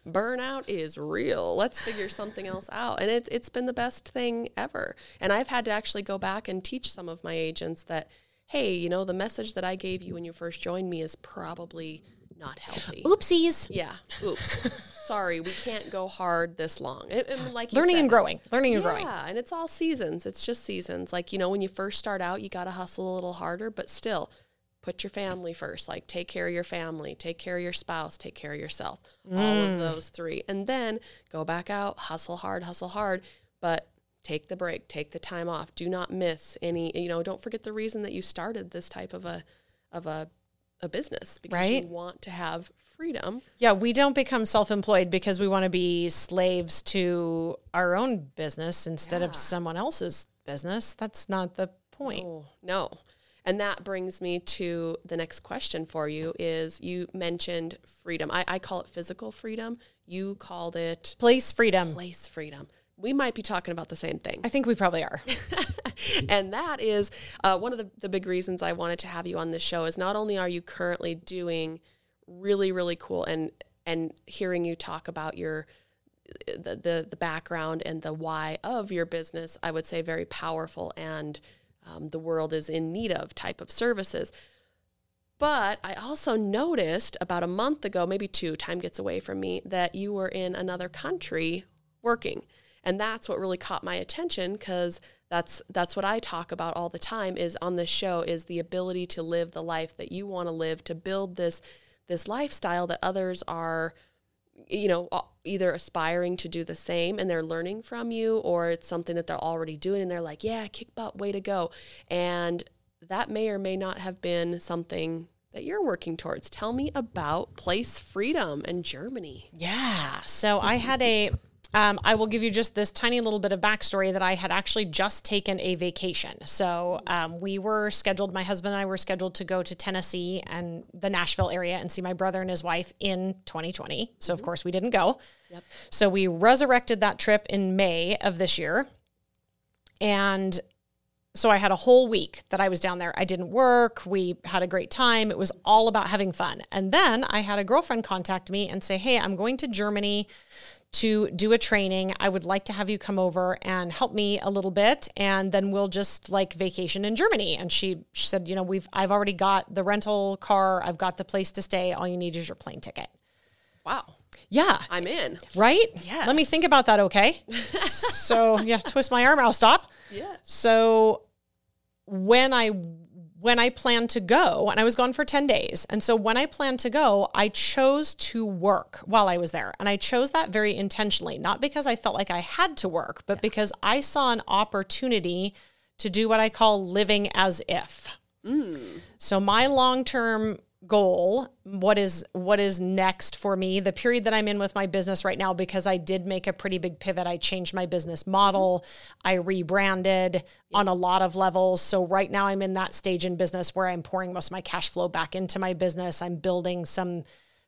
burnout is real. Let's figure something else out." And it's it's been the best thing ever. And I've had to actually go back and teach some of my agents that, hey, you know, the message that I gave you when you first joined me is probably not healthy. Oopsies. Yeah. Oops. Sorry, we can't go hard this long. And like Learning said, and growing. Learning and yeah, growing. Yeah, and it's all seasons. It's just seasons. Like, you know, when you first start out, you got to hustle a little harder, but still put your family first. Like, take care of your family, take care of your spouse, take care of yourself. All Mm. of those three. And then go back out, hustle hard, hustle hard, but take the break, take the time off. Do not miss any, you know, don't forget the reason that you started this type of a of a a business because Right. you want to have freedom. Yeah, we don't become self employed because we want to be slaves to our own business instead of someone else's business. That's not the point. Oh, no. And that brings me to the next question for you is you mentioned freedom. I, I call it physical freedom. You called it Place freedom. place freedom. We might be talking about the same thing. I think we probably are. and that is uh, one of the, the big reasons I wanted to have you on this show is not only are you currently doing really, really cool and and hearing you talk about your the, the the background and the why of your business, I would say very powerful and um, the world is in need of type of services. But I also noticed about a month ago, maybe two, time gets away from me, that you were in another country working. And that's what really caught my attention because that's that's what I talk about all the time is on this show is the ability to live the life that you want to live, to build this this lifestyle that others are you know either aspiring to do the same and they're learning from you or it's something that they're already doing and they're like yeah kick butt way to go and that may or may not have been something that you're working towards. Tell me about Place Freedom in Germany. Yeah. So I had a um, I will give you just this tiny little bit of backstory that I had actually just taken a vacation. So um, we were scheduled, my husband and I were scheduled to go to Tennessee and the Nashville area and see my brother and his wife in 2020. So, of course, we didn't go. Yep. So we resurrected that trip in May of this year. And so I had a whole week that I was down there. I didn't work. We had a great time. It was all about having fun. And then I had a girlfriend contact me and say, Hey, I'm going to Germany to do a training. I would like to have you come over and help me a little bit and then we'll just like vacation in Germany. And she, she said, you know, we've I've already got the rental car, I've got the place to stay. All you need is your plane ticket. Wow. Yeah. I'm in. Right? Yeah. Let me think about that, okay? so, yeah, twist my arm, I'll stop. Yeah. So when I when I planned to go, and I was gone for 10 days. And so when I planned to go, I chose to work while I was there. And I chose that very intentionally, not because I felt like I had to work, but because I saw an opportunity to do what I call living as if. Mm. So my long-term goal, what is what is next for me, the period that I'm in with my business right now because I did make a pretty big pivot. I changed my business model, I rebranded on a lot of levels. So right now I'm in that stage in business where I'm pouring most of my cash flow back into my business. I'm building some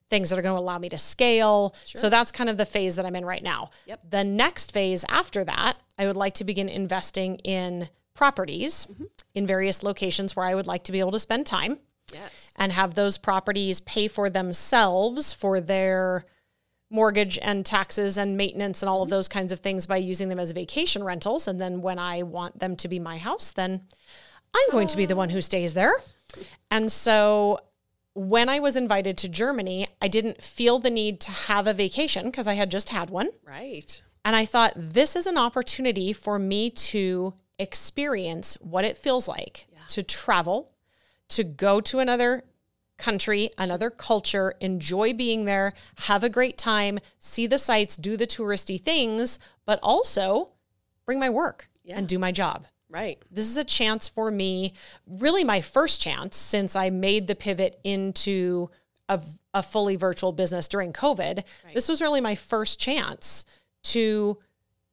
things that are going to allow me to scale. So that's kind of the phase that I'm in right now. Yep. The next phase after that, I would like to begin investing in properties mm-hmm. in various locations where I would like to be able to spend time Yes. and have those properties pay for themselves for their mortgage and taxes and maintenance and all of mm-hmm. those kinds of things by using them as vacation rentals. And then when I want them to be my house, then I'm going to be the one who ah. stays there. And so when I was invited to Germany, I didn't feel the need to have a vacation because I had just had one. Right. And I thought this is an opportunity for me to experience what it feels like to travel, to go to another country, another culture, enjoy being there, have a great time, see the sights, do the touristy things, but also bring my work Yeah. and do my job. Right. This is a chance for me, really my first chance since I made the pivot into a, a fully virtual business during COVID. This was really my first chance to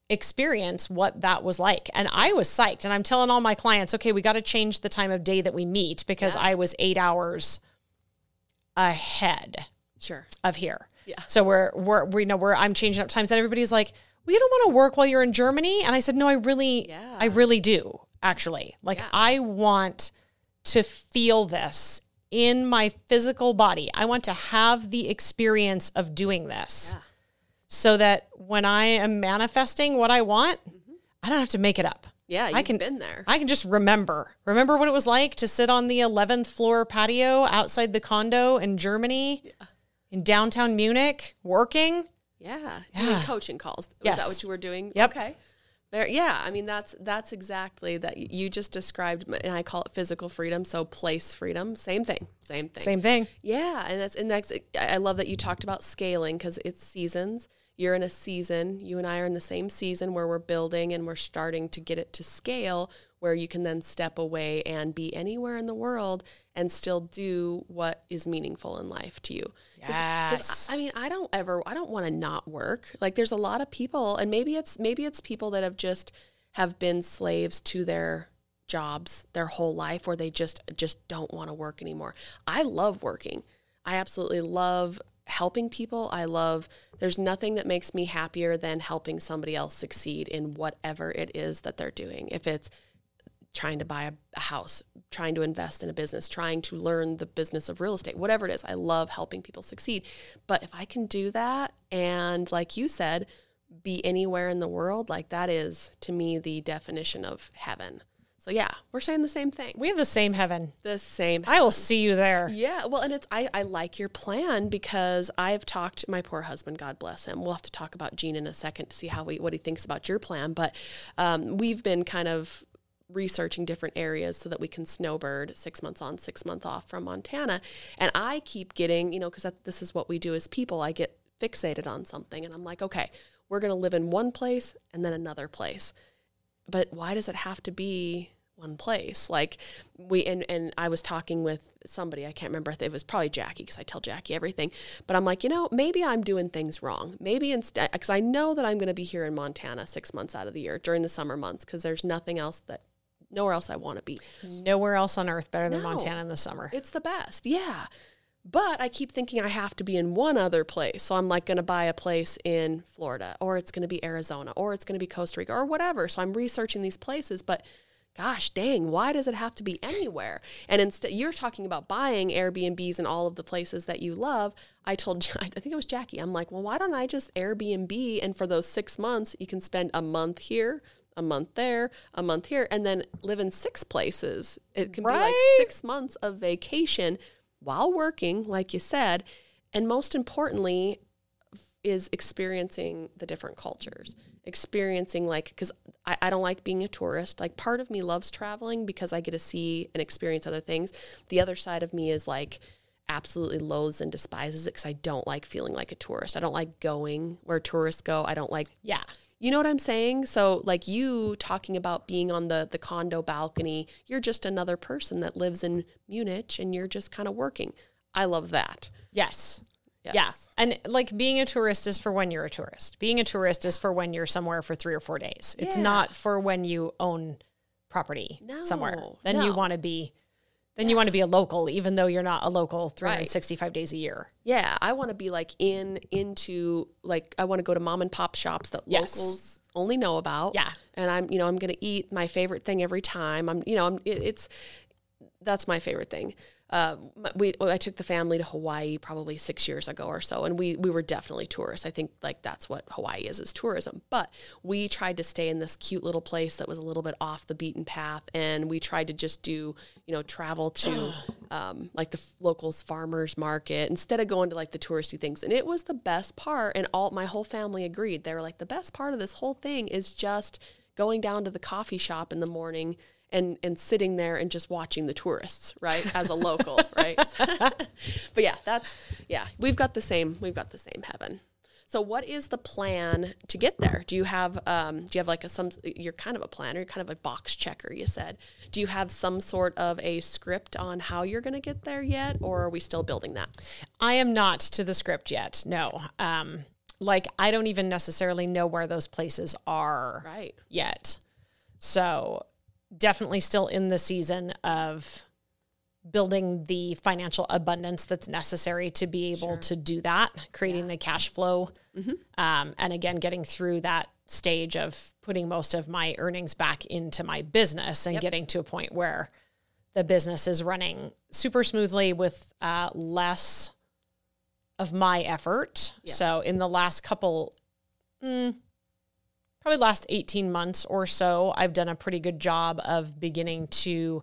experience what that was like. And I was psyched. And I'm telling all my clients, okay, we got to change the time of day that we meet because I was eight hours ahead Sure. of here. Yeah. So we're we're we know where I'm changing up times and everybody's like, "Well, you don't want to work while you're in Germany?" And I said, "No, I really Yeah. I really do, actually. Like Yeah. I want to feel this in my physical body. I want to have the experience of doing this. Yeah. So that when I am manifesting what I want, mm-hmm. I don't have to make it up. Yeah. You've I can been there. I can just remember. Remember what it was like to sit on the 11th floor patio outside the condo in Germany, in downtown Munich, working. Yeah, doing Yeah. coaching calls. Was Yes. that what you were doing? Yep. Okay. There, yeah, I mean that's that's exactly that you just described, and I call it physical freedom. So place freedom, same thing, same thing. Same thing. Yeah, and that's and that's. I I love that you talked about scaling because it's seasons. You're in a season. You and I are in the same season where we're building and we're starting to get it to scale, where you can then step away and be anywhere in the world and still do what is meaningful in life to you. Yes. I I mean, I don't ever, I don't want to not work. Like, there's a lot of people, and maybe it's maybe it's people that have just have been slaves to their jobs their whole life, where they just just don't want to work anymore. I love working. I absolutely love helping people. I love. There's nothing that makes me happier than helping somebody else succeed in whatever it is that they're doing. If it's trying to buy a, a house, trying to invest in a business, trying to learn the business of real estate, whatever it is. I love helping people succeed. But if I can do that and like you said, be anywhere in the world, like that is to me the definition of heaven. So yeah, we're saying the same thing. We have the same heaven. The same I will see you there. yeah, well, and it's I, I like your plan because I've talked my poor husband, God bless him. We'll have to talk about Gene in a second to see how we what he thinks about your plan. But um, we've been kind of researching different areas so that we can snowbird six months on, six months off from Montana. And I keep getting, you know, because this is what we do as people. I get fixated on something, and I'm like, okay, we're gonna live in one place and then another place. But why does it have to be one place. Like we and and I was talking with somebody I can't remember. If it was probably Jackie because I tell Jackie everything. But I'm like, you know, maybe I'm doing things wrong. Maybe instead, because I know that I'm going to be here in Montana six months out of the year during the summer months because there's nothing else that nowhere else I want to be. Nowhere else on earth better than No. Montana in the summer. It's the best. Yeah. But I keep thinking I have to be in one other place. So I'm like going to buy a place in Florida or it's going to be Arizona or it's going to be Costa Rica or whatever. So I'm researching these places, but gosh dang, why does it have to be anywhere? And instead, you're talking about buying Airbnbs in all of the places that you love. I told, I think it was Jackie, I'm like, well, why don't I just Airbnb? And for those six months, you can spend a month here, a month there, a month here, and then live in six places. It can be like six months of vacation while working, like you said. And most importantly, is experiencing the different cultures experiencing like because I, I don't like being a tourist like part of me loves traveling because i get to see and experience other things the other side of me is like absolutely loathes and despises it because i don't like feeling like a tourist i don't like going where tourists go i don't like yeah. You know what I'm saying? So like you talking about being on the the condo balcony, you're just another person that lives in Munich and you're just kind of working. I love that. Yes. Yes. Yeah. And like being a tourist is for when you're a tourist. Being a tourist is for when you're somewhere for three or four days. It's Yeah. not for when you own property somewhere. No, Then you want to be then you want to be a local, even though you're not a local 365 days a year. Yeah, I want to be like in into like I want to go to mom and pop shops that Yes. locals only know about. Yeah. and I'm you know I'm gonna eat my favorite thing every time. I'm you know I'm it, it's that's my favorite thing. Uh, we I took the family to Hawaii probably six years ago or so, and we we were definitely tourists. I think like that's what Hawaii is is tourism. But we tried to stay in this cute little place that was a little bit off the beaten path, and we tried to just do you know travel to um, like the locals farmers market instead of going to like the touristy things. And it was the best part, and all my whole family agreed. They were like the best part of this whole thing is just going down to the coffee shop in the morning and and sitting there and just watching the tourists, right? As a local, right? but yeah, that's yeah, we've got the same we've got the same heaven. So what is the plan to get there? Do you have um, do you have like a some you're kind of a planner, you're kind of a box checker, you said. Do you have some sort of a script on how you're going to get there yet or are we still building that? I am not to the script yet. No. Um like I don't even necessarily know where those places are Right. yet. So definitely still in the season of building the financial abundance that's necessary to be able to do that, creating the cash flow. Um, and again, getting through that stage of putting most of my earnings back into my business and getting to a point where the business is running super smoothly with uh, less of my effort. So in the last couple probably last 18 months or so, I've done a pretty good job of beginning to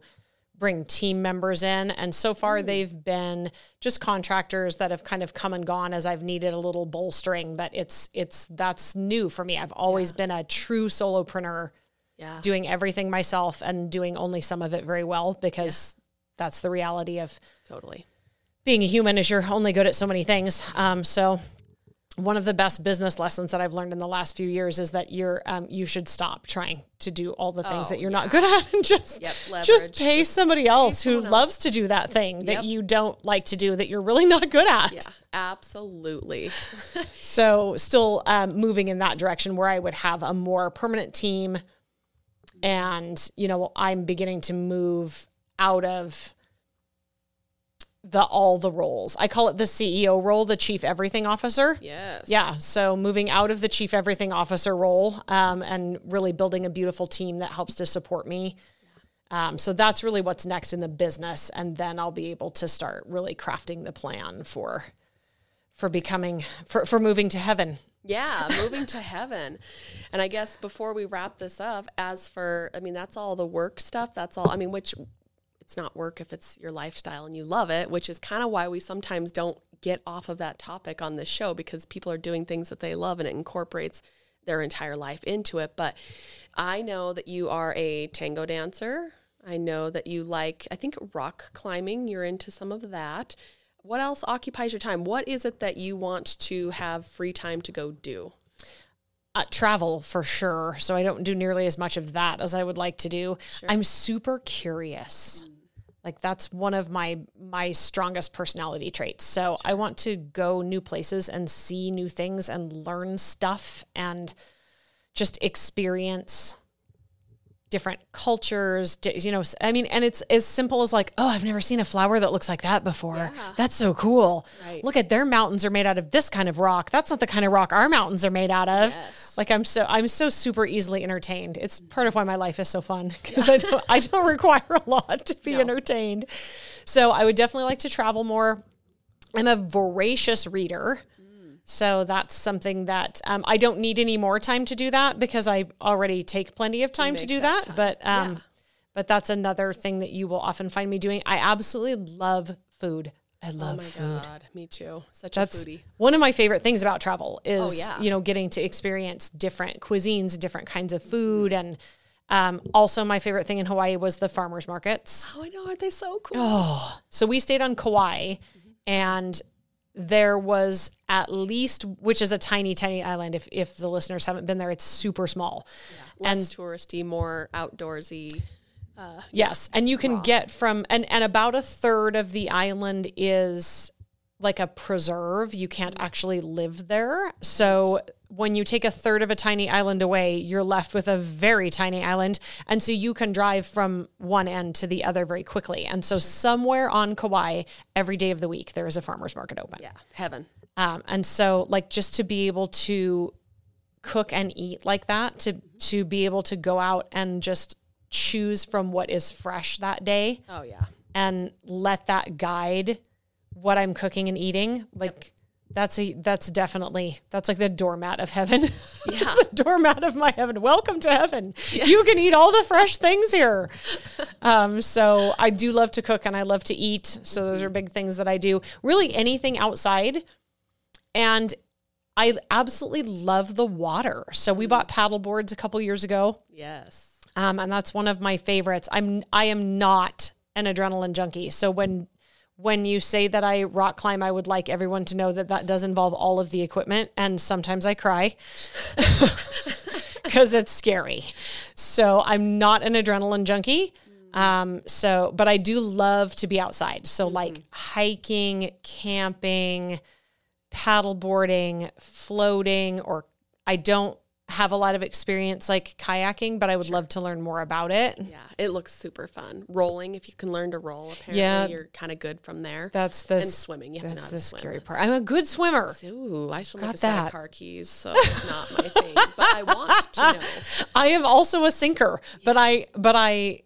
bring team members in. And so far, they've been just contractors that have kind of come and gone as I've needed a little bolstering. But it's, it's, that's new for me. I've always been a true solopreneur Yeah. doing everything myself and doing only some of it very well because that's the reality of Totally. being a human is you're only good at so many things. Um, so one of the best business lessons that I've learned in the last few years is that you're um, you should stop trying to do all the things Oh, that you're not good at and just Yep, just pay somebody else who else. loves to do that thing that you don't like to do that you're really not good at. Yeah, absolutely. So still um, moving in that direction where I would have a more permanent team, and you know I'm beginning to move out of the all the roles. I call it the CEO role, the chief everything officer. Yes. Yeah. So moving out of the chief everything officer role um, and really building a beautiful team that helps to support me. Um, so that's really what's next in the business, and then I'll be able to start really crafting the plan for for becoming for for moving to heaven. Yeah, moving to heaven. And I guess before we wrap this up, as for, I mean, that's all the work stuff. That's all, I mean, which it's not work if it's your lifestyle and you love it, which is kind of why we sometimes don't get off of that topic on this show because people are doing things that they love and it incorporates their entire life into it. But I know that you are a tango dancer. I know that you like, I think, rock climbing. You're into some of that. What else occupies your time? What is it that you want to have free time to go do? uh, travel for sure. So I don't do nearly as much of that as I would like to do. I'm super curious. Like that's one of my my strongest personality traits. So I want to go new places and see new things and learn stuff and just experience different cultures you know i mean and it's as simple as like oh i've never seen a flower that looks like that before. That's so cool. Right. look at their mountains are made out of this kind of rock. That's not the kind of rock our mountains are made out of. Yes. like i'm so i'm so super easily entertained. It's mm-hmm. part of why my life is so fun because i don't i don't require a lot to be entertained. So i would definitely like to travel more. I'm a voracious reader so that's something that um, I don't need any more time to do that because I already take plenty of time to do that that. But um, Yeah. but that's another thing that you will often find me doing. I absolutely love food. I Oh love my food. god, me too. Such That's a foodie. one of my favorite things about travel is Oh, yeah. you know getting to experience different cuisines, different kinds of food, and um, also my favorite thing in Hawaii was the farmers markets. Oh, I know. Aren't they so cool? Oh, so we stayed on Kauai, and there was at least, which is a tiny, tiny island. If if the listeners haven't been there, it's super small. Less touristy, more outdoorsy. Uh, yes, and you can get from and and about a third of the island is like a preserve. You can't mm. actually live there. So when you take a third of a tiny island away, you're left with a very tiny island, and so you can drive from one end to the other very quickly. And so somewhere on Kauai, every day of the week there is a farmers market open. Yeah, heaven. Um, and so like just to be able to cook and eat like that, to to be able to go out and just choose from what is fresh that day Oh yeah. and let that guide what I'm cooking and eating. Like that's a that's definitely that's like the doormat of heaven. Yeah. The doormat of my heaven. Welcome to heaven. You can eat all the fresh things here. Um, so I do love to cook and I love to eat. So those are big things that I do. Really anything outside. And I absolutely love the water. So we bought paddle boards a couple years ago. Yes. Um, and that's one of my favorites. I'm I am not an adrenaline junkie. So when when you say that I rock climb, I would like everyone to know that that does involve all of the equipment, and sometimes I cry because it's scary. So I'm not an adrenaline junkie. Um, so, but I do love to be outside. So like hiking, camping, paddle boarding, floating, or I don't have a lot of experience like kayaking, but I would love to learn more about it. Yeah, it looks super fun. Rolling, if you can learn to roll, apparently Yeah. you're kind of good from there. That's the and swimming, you have to know that's how the to swim. scary part. I'm a good swimmer. Ooh, I swim Got like a set of car keys, so it's not my thing. But I want to know. I am also a sinker, but I but I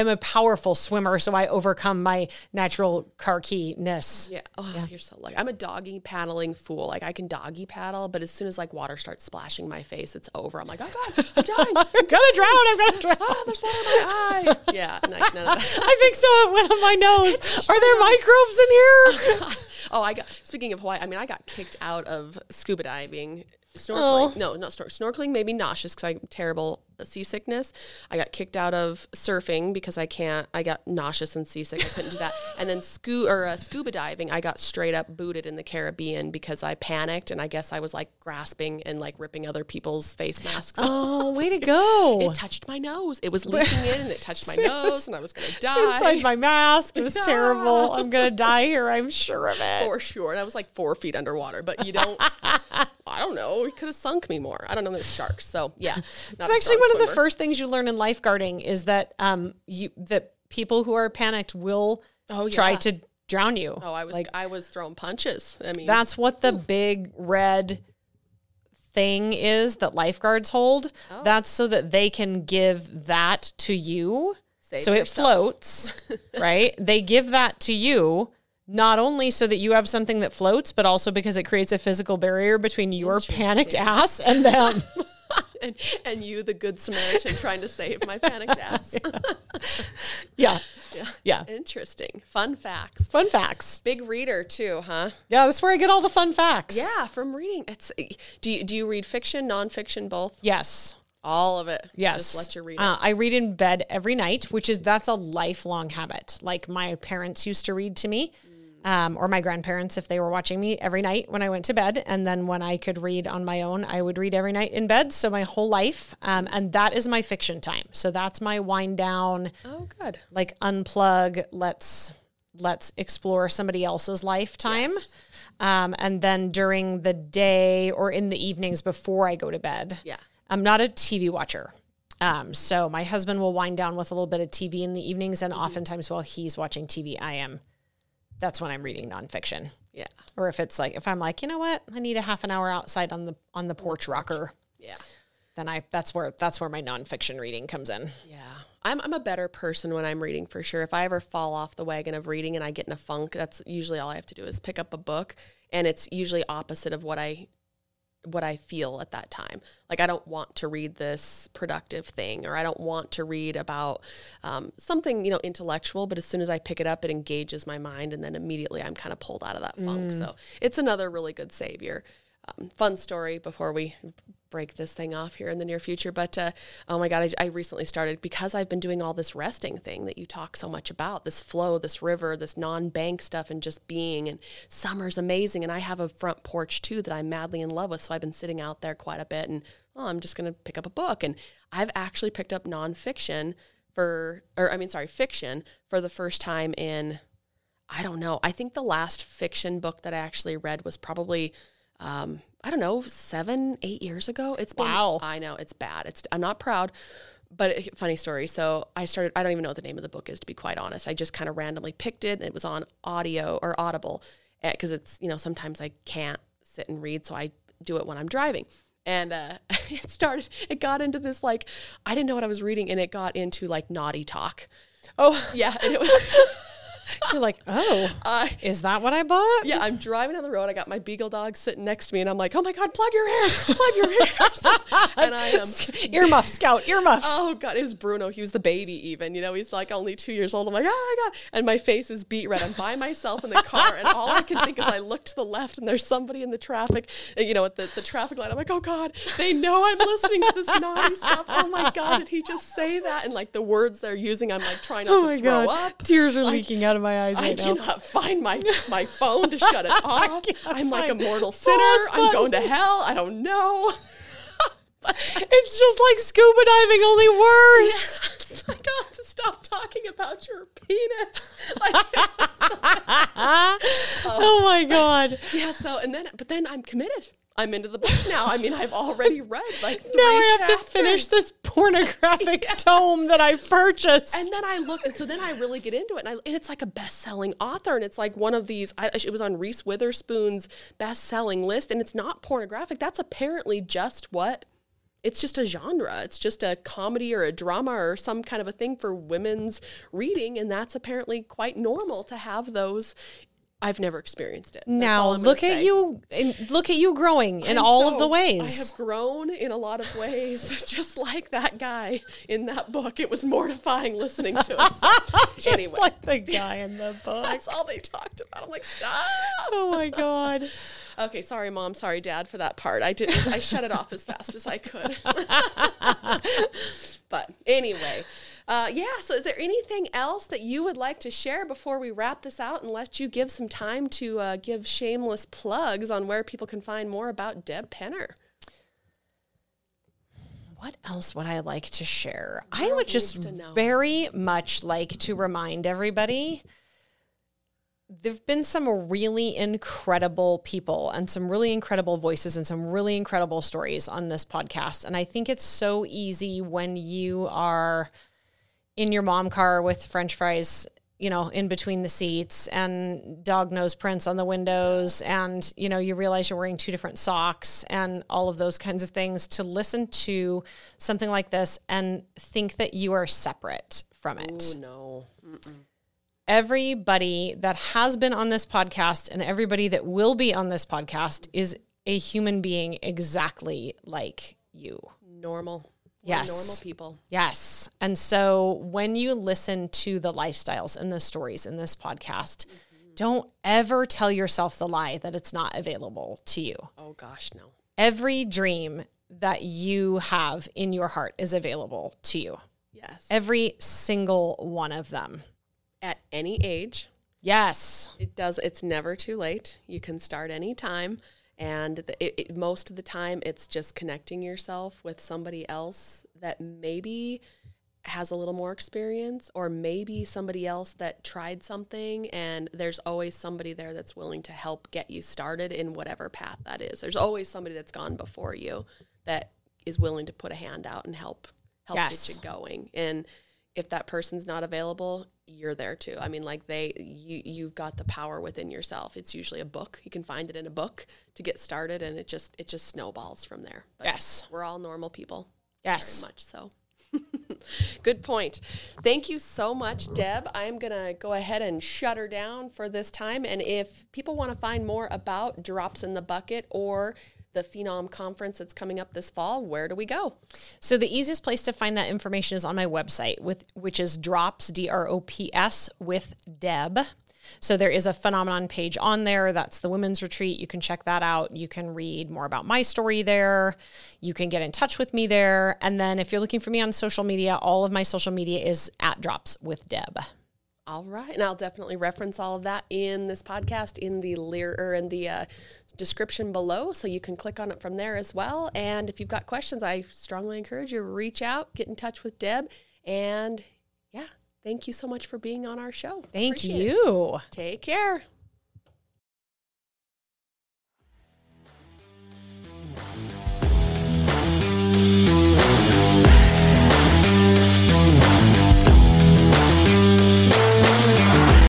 am a powerful swimmer, so I overcome my natural car keyness. Yeah. Oh, you're so lucky. I'm a doggy paddling fool. Like I can doggy paddle, but as soon as like water starts splashing my face, it's over. I'm like, oh god, I'm dying. I'm gonna drown. I'm gonna drown. ah, there's water in my eye. Yeah, like none of that. I think so. It went on my nose. Are there microbes in here? Oh, I got. Speaking of Hawaii, I mean, I got kicked out of scuba diving, snorkeling. Oh. No, not snor- snorkeling. Maybe nauseous because I'm terrible seasickness. I got kicked out of surfing because I can't. I got nauseous and seasick. I couldn't do that. And then scu- or uh, scuba diving, I got straight up booted in the Caribbean because I panicked and I guess I was like grasping and like ripping other people's face masks. off. Oh, way to go! It touched my nose. It was leaking in and it touched my nose and I was gonna die. inside my mask. It was terrible. I'm gonna die here. I'm sure of it. for sure. And I was like four feet underwater, but you don't, I don't know. It could have sunk me more. I don't know. There's sharks. So yeah. It's actually one of the first things you learn in lifeguarding is that um you that people who are panicked will Oh, try to drown you. Oh, I was like I was throwing punches. I mean, that's what the big red thing is that lifeguards hold. Oh. That's so that they can give that to you. Save so yourself. it floats, right? They give that to you not only so that you have something that floats, but also because it creates a physical barrier between your panicked ass and them. and, and you, the good Samaritan, trying to save my panicked ass. yeah. yeah. Yeah. Interesting. Fun facts. Fun facts. Big reader too, huh? Yeah, that's where I get all the fun facts. Yeah, from reading. It's do you do you read fiction, nonfiction, both? Yes. All of it. Yes. Just let you read it. Uh, I read in bed every night, which is that's a lifelong habit. Like my parents used to read to me. Um, or my grandparents if they were watching me every night when I went to bed. And then when I could read on my own, I would read every night in bed. So my whole life. Um, and that is my fiction time. So that's my wind down, Oh, good. like unplug, let's let's explore somebody else's lifetime. Um, and then during the day or in the evenings before I go to bed, Yeah. I'm not a TV watcher. Um, so my husband will wind down with a little bit of TV in the evenings, and oftentimes while he's watching TV, I am. That's when I'm reading nonfiction. Yeah. Or if it's like if I'm like, you know what, I need a half an hour outside on the on the porch rocker, Yeah. then I that's where that's where my nonfiction reading comes in. Yeah. I'm, I'm a better person when I'm reading for sure. If I ever fall off the wagon of reading and I get in a funk, that's usually all I have to do is pick up a book and it's usually opposite of what I what I feel at that time. Like I don't want to read this productive thing or I don't want to read about um, something, you know, intellectual, but as soon as I pick it up, it engages my mind and then immediately I'm kind of pulled out of that funk. So it's another really good savior. Um, fun story before we break this thing off here in the near future. But uh, oh my God, I, I recently started because I've been doing all this resting thing that you talk so much about this flow, this river, this non bank stuff, and just being. And summer's amazing. And I have a front porch too that I'm madly in love with. So I've been sitting out there quite a bit. And oh, I'm just going to pick up a book. And I've actually picked up nonfiction for, or I mean, sorry, fiction for the first time in, I don't know. I think the last fiction book that I actually read was probably um, I don't know, seven, eight years ago. It's been, Wow. I know it's bad. It's, I'm not proud, but it, funny story. So I started, I don't even know what the name of the book is, to be quite honest. I just kind of randomly picked it and it was on audio or audible because it's, you know, sometimes I can't sit and read. So I do it when I'm driving. And uh, it started, it got into this like, I didn't know what I was reading and it got into like naughty talk. Oh, Yeah. And it was, you're like, oh, uh, is that what I bought? yeah, I'm driving down the road. I got my beagle dog sitting next to me, and I'm like, "Oh my god, plug your ears, plug your ears!" and I am, Earmuff, Scout, earmuffs. oh god, it was Bruno. He was the baby, even. You know, he's like only two years old. I'm like, "Oh my god!" And my face is beat red. I'm by myself in the car, and all I can think is I look to the left, and there's somebody in the traffic. uh, You know, at the, the traffic light. I'm like, "Oh god, they know I'm listening to this naughty stuff." Oh my god, did he just say that? And like the words they're using, I'm like trying not oh to my throw god, up. tears are leaking out of my eyes I right now. cannot find my my phone to shut it off. I'm like a mortal sinner. I'm going to hell. I don't know. It's just like scuba diving, only worse. It's like I to stop talking about your penis. Like, oh um, my god. yeah. So and then, but then I'm committed. I'm into the book now. I mean, I've already read like three Now I have chapters. to finish this pornographic tome that I purchased. And then I look, and so then I really get into it, and, I, and it's like a best-selling author, and it's like one of these. I, it was on Reese Witherspoon's best-selling list, and it's not pornographic. That's apparently just what. It's just a genre. It's just a comedy or a drama or some kind of a thing for women's reading, and that's apparently quite normal to have those. I've never experienced it. That's now all I'm gonna look at say. you, and look at you growing in all of the ways. I have grown in a lot of ways, just like that guy in that book. It was mortifying listening to it. So, Just anyway, like the guy in the book. that's all they talked about. I'm like, stop. Oh my god. Okay, sorry, mom. Sorry, dad, for that part. I didn't. I shut it off as fast as I could. but anyway, uh, yeah. So, is there anything else that you would like to share before we wrap this out and let you give some time to uh, give shameless plugs on where people can find more about Deb Penner? What else would I like to share? I would just needs to know. very much like to remind everybody there've been some really incredible people and some really incredible voices and some really incredible stories on this podcast. And I think it's so easy when you are in your mom car with french fries you know in between the seats and dog nose prints on the windows and you know you realize you're wearing two different socks and all of those kinds of things to listen to something like this and think that you are separate from it Oh no. everybody that has been on this podcast and everybody that will be on this podcast is a human being exactly like you Normal. Yes. Normal people. Yes. And so when you listen to the lifestyles and the stories in this podcast, mm-hmm. don't ever tell yourself the lie that it's not available to you. Oh gosh, no. Every dream that you have in your heart is available to you. Yes. Every single one of them. At any age, Yes. It does. It's never too late. You can start anytime. And the, it, it, most of the time, it's just connecting yourself with somebody else that maybe has a little more experience, or maybe somebody else that tried something. And there's always somebody there that's willing to help get you started in whatever path that is. There's always somebody that's gone before you that is willing to put a hand out and help help Yes. get you going. And if that person's not available, you're there too. I mean, like they, you, you've got the power within yourself. It's usually a book. You can find it in a book to get started, and it just it just snowballs from there. But Yes. we're all normal people, Yes. very much so. Good point. Thank you so much, Deb. I'm going to go ahead and shut her down for this time. And if people want to find more about Drops in the Bucket or the Phenom Conference that's coming up this fall, where do we go? So the easiest place to find that information is on my website, with which is drops d r o p s with Deb. So there is a phenomenon page on there. That's the women's retreat. You can check that out. You can read more about my story there. You can get in touch with me there. And then if you're looking for me on social media, all of my social media is at drops with Deb. All right, and I'll definitely reference all of that in this podcast in the lear or in the uh, description below, so you can click on it from there as well. And if you've got questions, I strongly encourage you to reach out, get in touch with Deb, and yeah, thank you so much for being on our show. Thank Appreciate it. you. Take care.